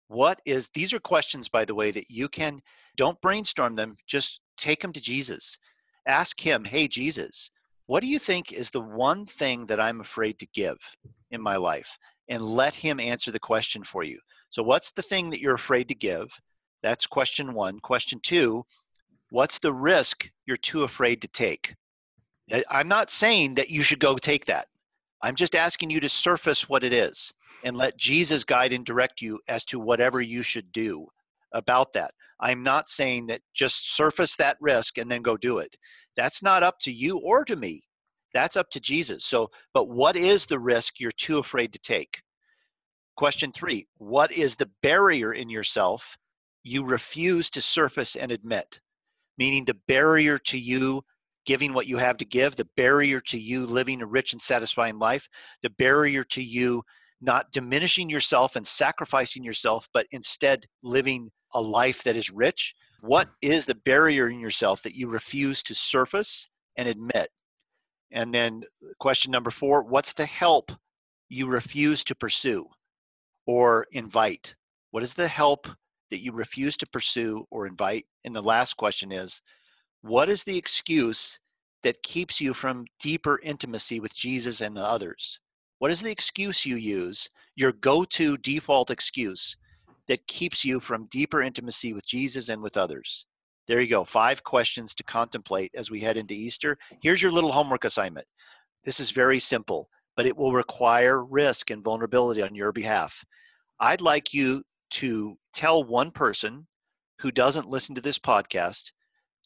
What is these are questions by the way that you can don't brainstorm them, just take them to Jesus. Ask him, "Hey Jesus, what do you think is the one thing that I'm afraid to give in my life?" And let him answer the question for you. So what's the thing that you're afraid to give? That's question one. Question two what's the risk you're too afraid to take? I'm not saying that you should go take that. I'm just asking you to surface what it is and let Jesus guide and direct you as to whatever you should do about that. I'm not saying that just surface that risk and then go do it. That's not up to you or to me. That's up to Jesus. So, but what is the risk you're too afraid to take? Question three What is the barrier in yourself you refuse to surface and admit, meaning the barrier to you giving what you have to give, the barrier to you living a rich and satisfying life, the barrier to you not diminishing yourself and sacrificing yourself, but instead living a life that is rich. What is the barrier in yourself that you refuse to surface and admit? And then uh, question number four what's the help you refuse to pursue or invite? What is the help that you refuse to pursue or invite? And the last question is what is the excuse that keeps you from deeper intimacy with Jesus and the others? What is the excuse you use, your go to default excuse that keeps you from deeper intimacy with Jesus and with others? There you go. Five questions to contemplate as we head into Easter. Here's your little homework assignment. This is very simple, but it will require risk and vulnerability on your behalf. I'd like you to tell one person who doesn't listen to this podcast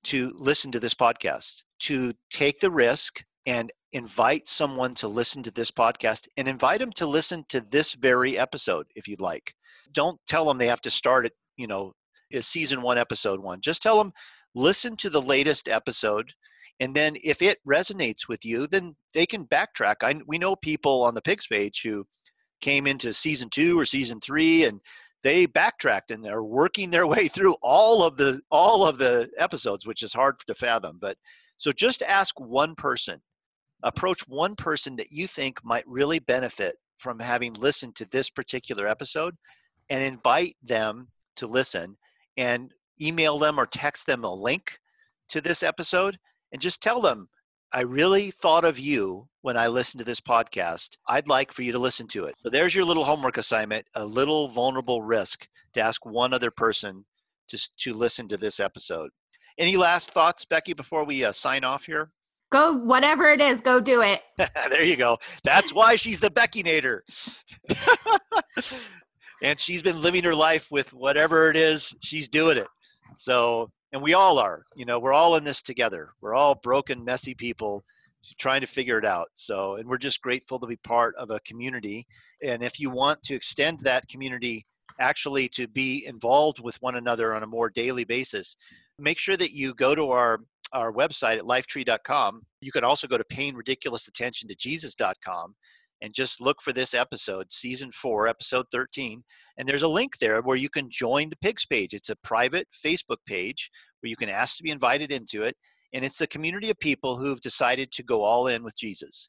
to listen to this podcast, to take the risk and invite someone to listen to this podcast and invite them to listen to this very episode if you'd like. Don't tell them they have to start at, you know, season one, episode one. Just tell them, listen to the latest episode. And then if it resonates with you, then they can backtrack. I, we know people on the Pigs page who came into season two or season three and they backtracked and they're working their way through all of the all of the episodes which is hard to fathom but so just ask one person. Approach one person that you think might really benefit from having listened to this particular episode and invite them to listen and email them or text them a link to this episode and just tell them I really thought of you when I listened to this podcast. I'd like for you to listen to it. So there's your little homework assignment, a little vulnerable risk to ask one other person just to listen to this episode. Any last thoughts, Becky, before we uh, sign off here? Go, whatever it is, go do it. there you go. That's why she's the Becky Nader. and she's been living her life with whatever it is, she's doing it. So and we all are you know we're all in this together. We're all broken messy people trying to figure it out. So and we're just grateful to be part of a community. And if you want to extend that community actually to be involved with one another on a more daily basis make sure that you go to our our website at lifetree.com you can also go to paying ridiculous attention to jesus.com and just look for this episode, season four, episode 13. And there's a link there where you can join the Pigs page. It's a private Facebook page where you can ask to be invited into it. And it's a community of people who've decided to go all in with Jesus.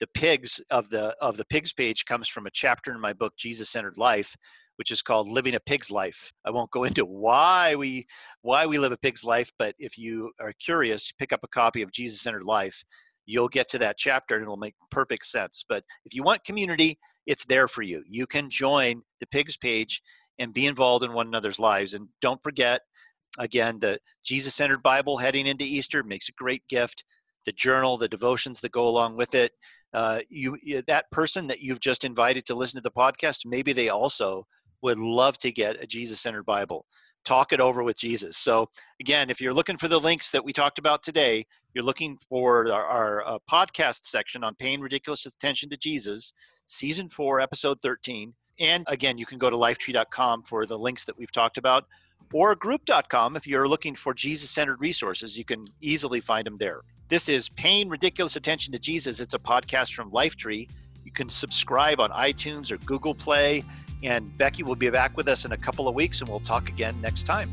The pigs of the of the pigs page comes from a chapter in my book, Jesus Centered Life, which is called Living a Pig's Life. I won't go into why we why we live a pig's life, but if you are curious, pick up a copy of Jesus Centered Life you'll get to that chapter and it'll make perfect sense. But if you want community, it's there for you. You can join the pigs page and be involved in one another's lives. And don't forget, again, the Jesus centered Bible heading into Easter makes a great gift. The journal, the devotions that go along with it. Uh, you that person that you've just invited to listen to the podcast, maybe they also would love to get a Jesus centered Bible. Talk it over with Jesus. So again, if you're looking for the links that we talked about today, you're looking for our, our uh, podcast section on paying ridiculous attention to Jesus, season four, episode 13. And again, you can go to lifetree.com for the links that we've talked about, or group.com if you're looking for Jesus centered resources. You can easily find them there. This is Paying Ridiculous Attention to Jesus. It's a podcast from Lifetree. You can subscribe on iTunes or Google Play. And Becky will be back with us in a couple of weeks, and we'll talk again next time.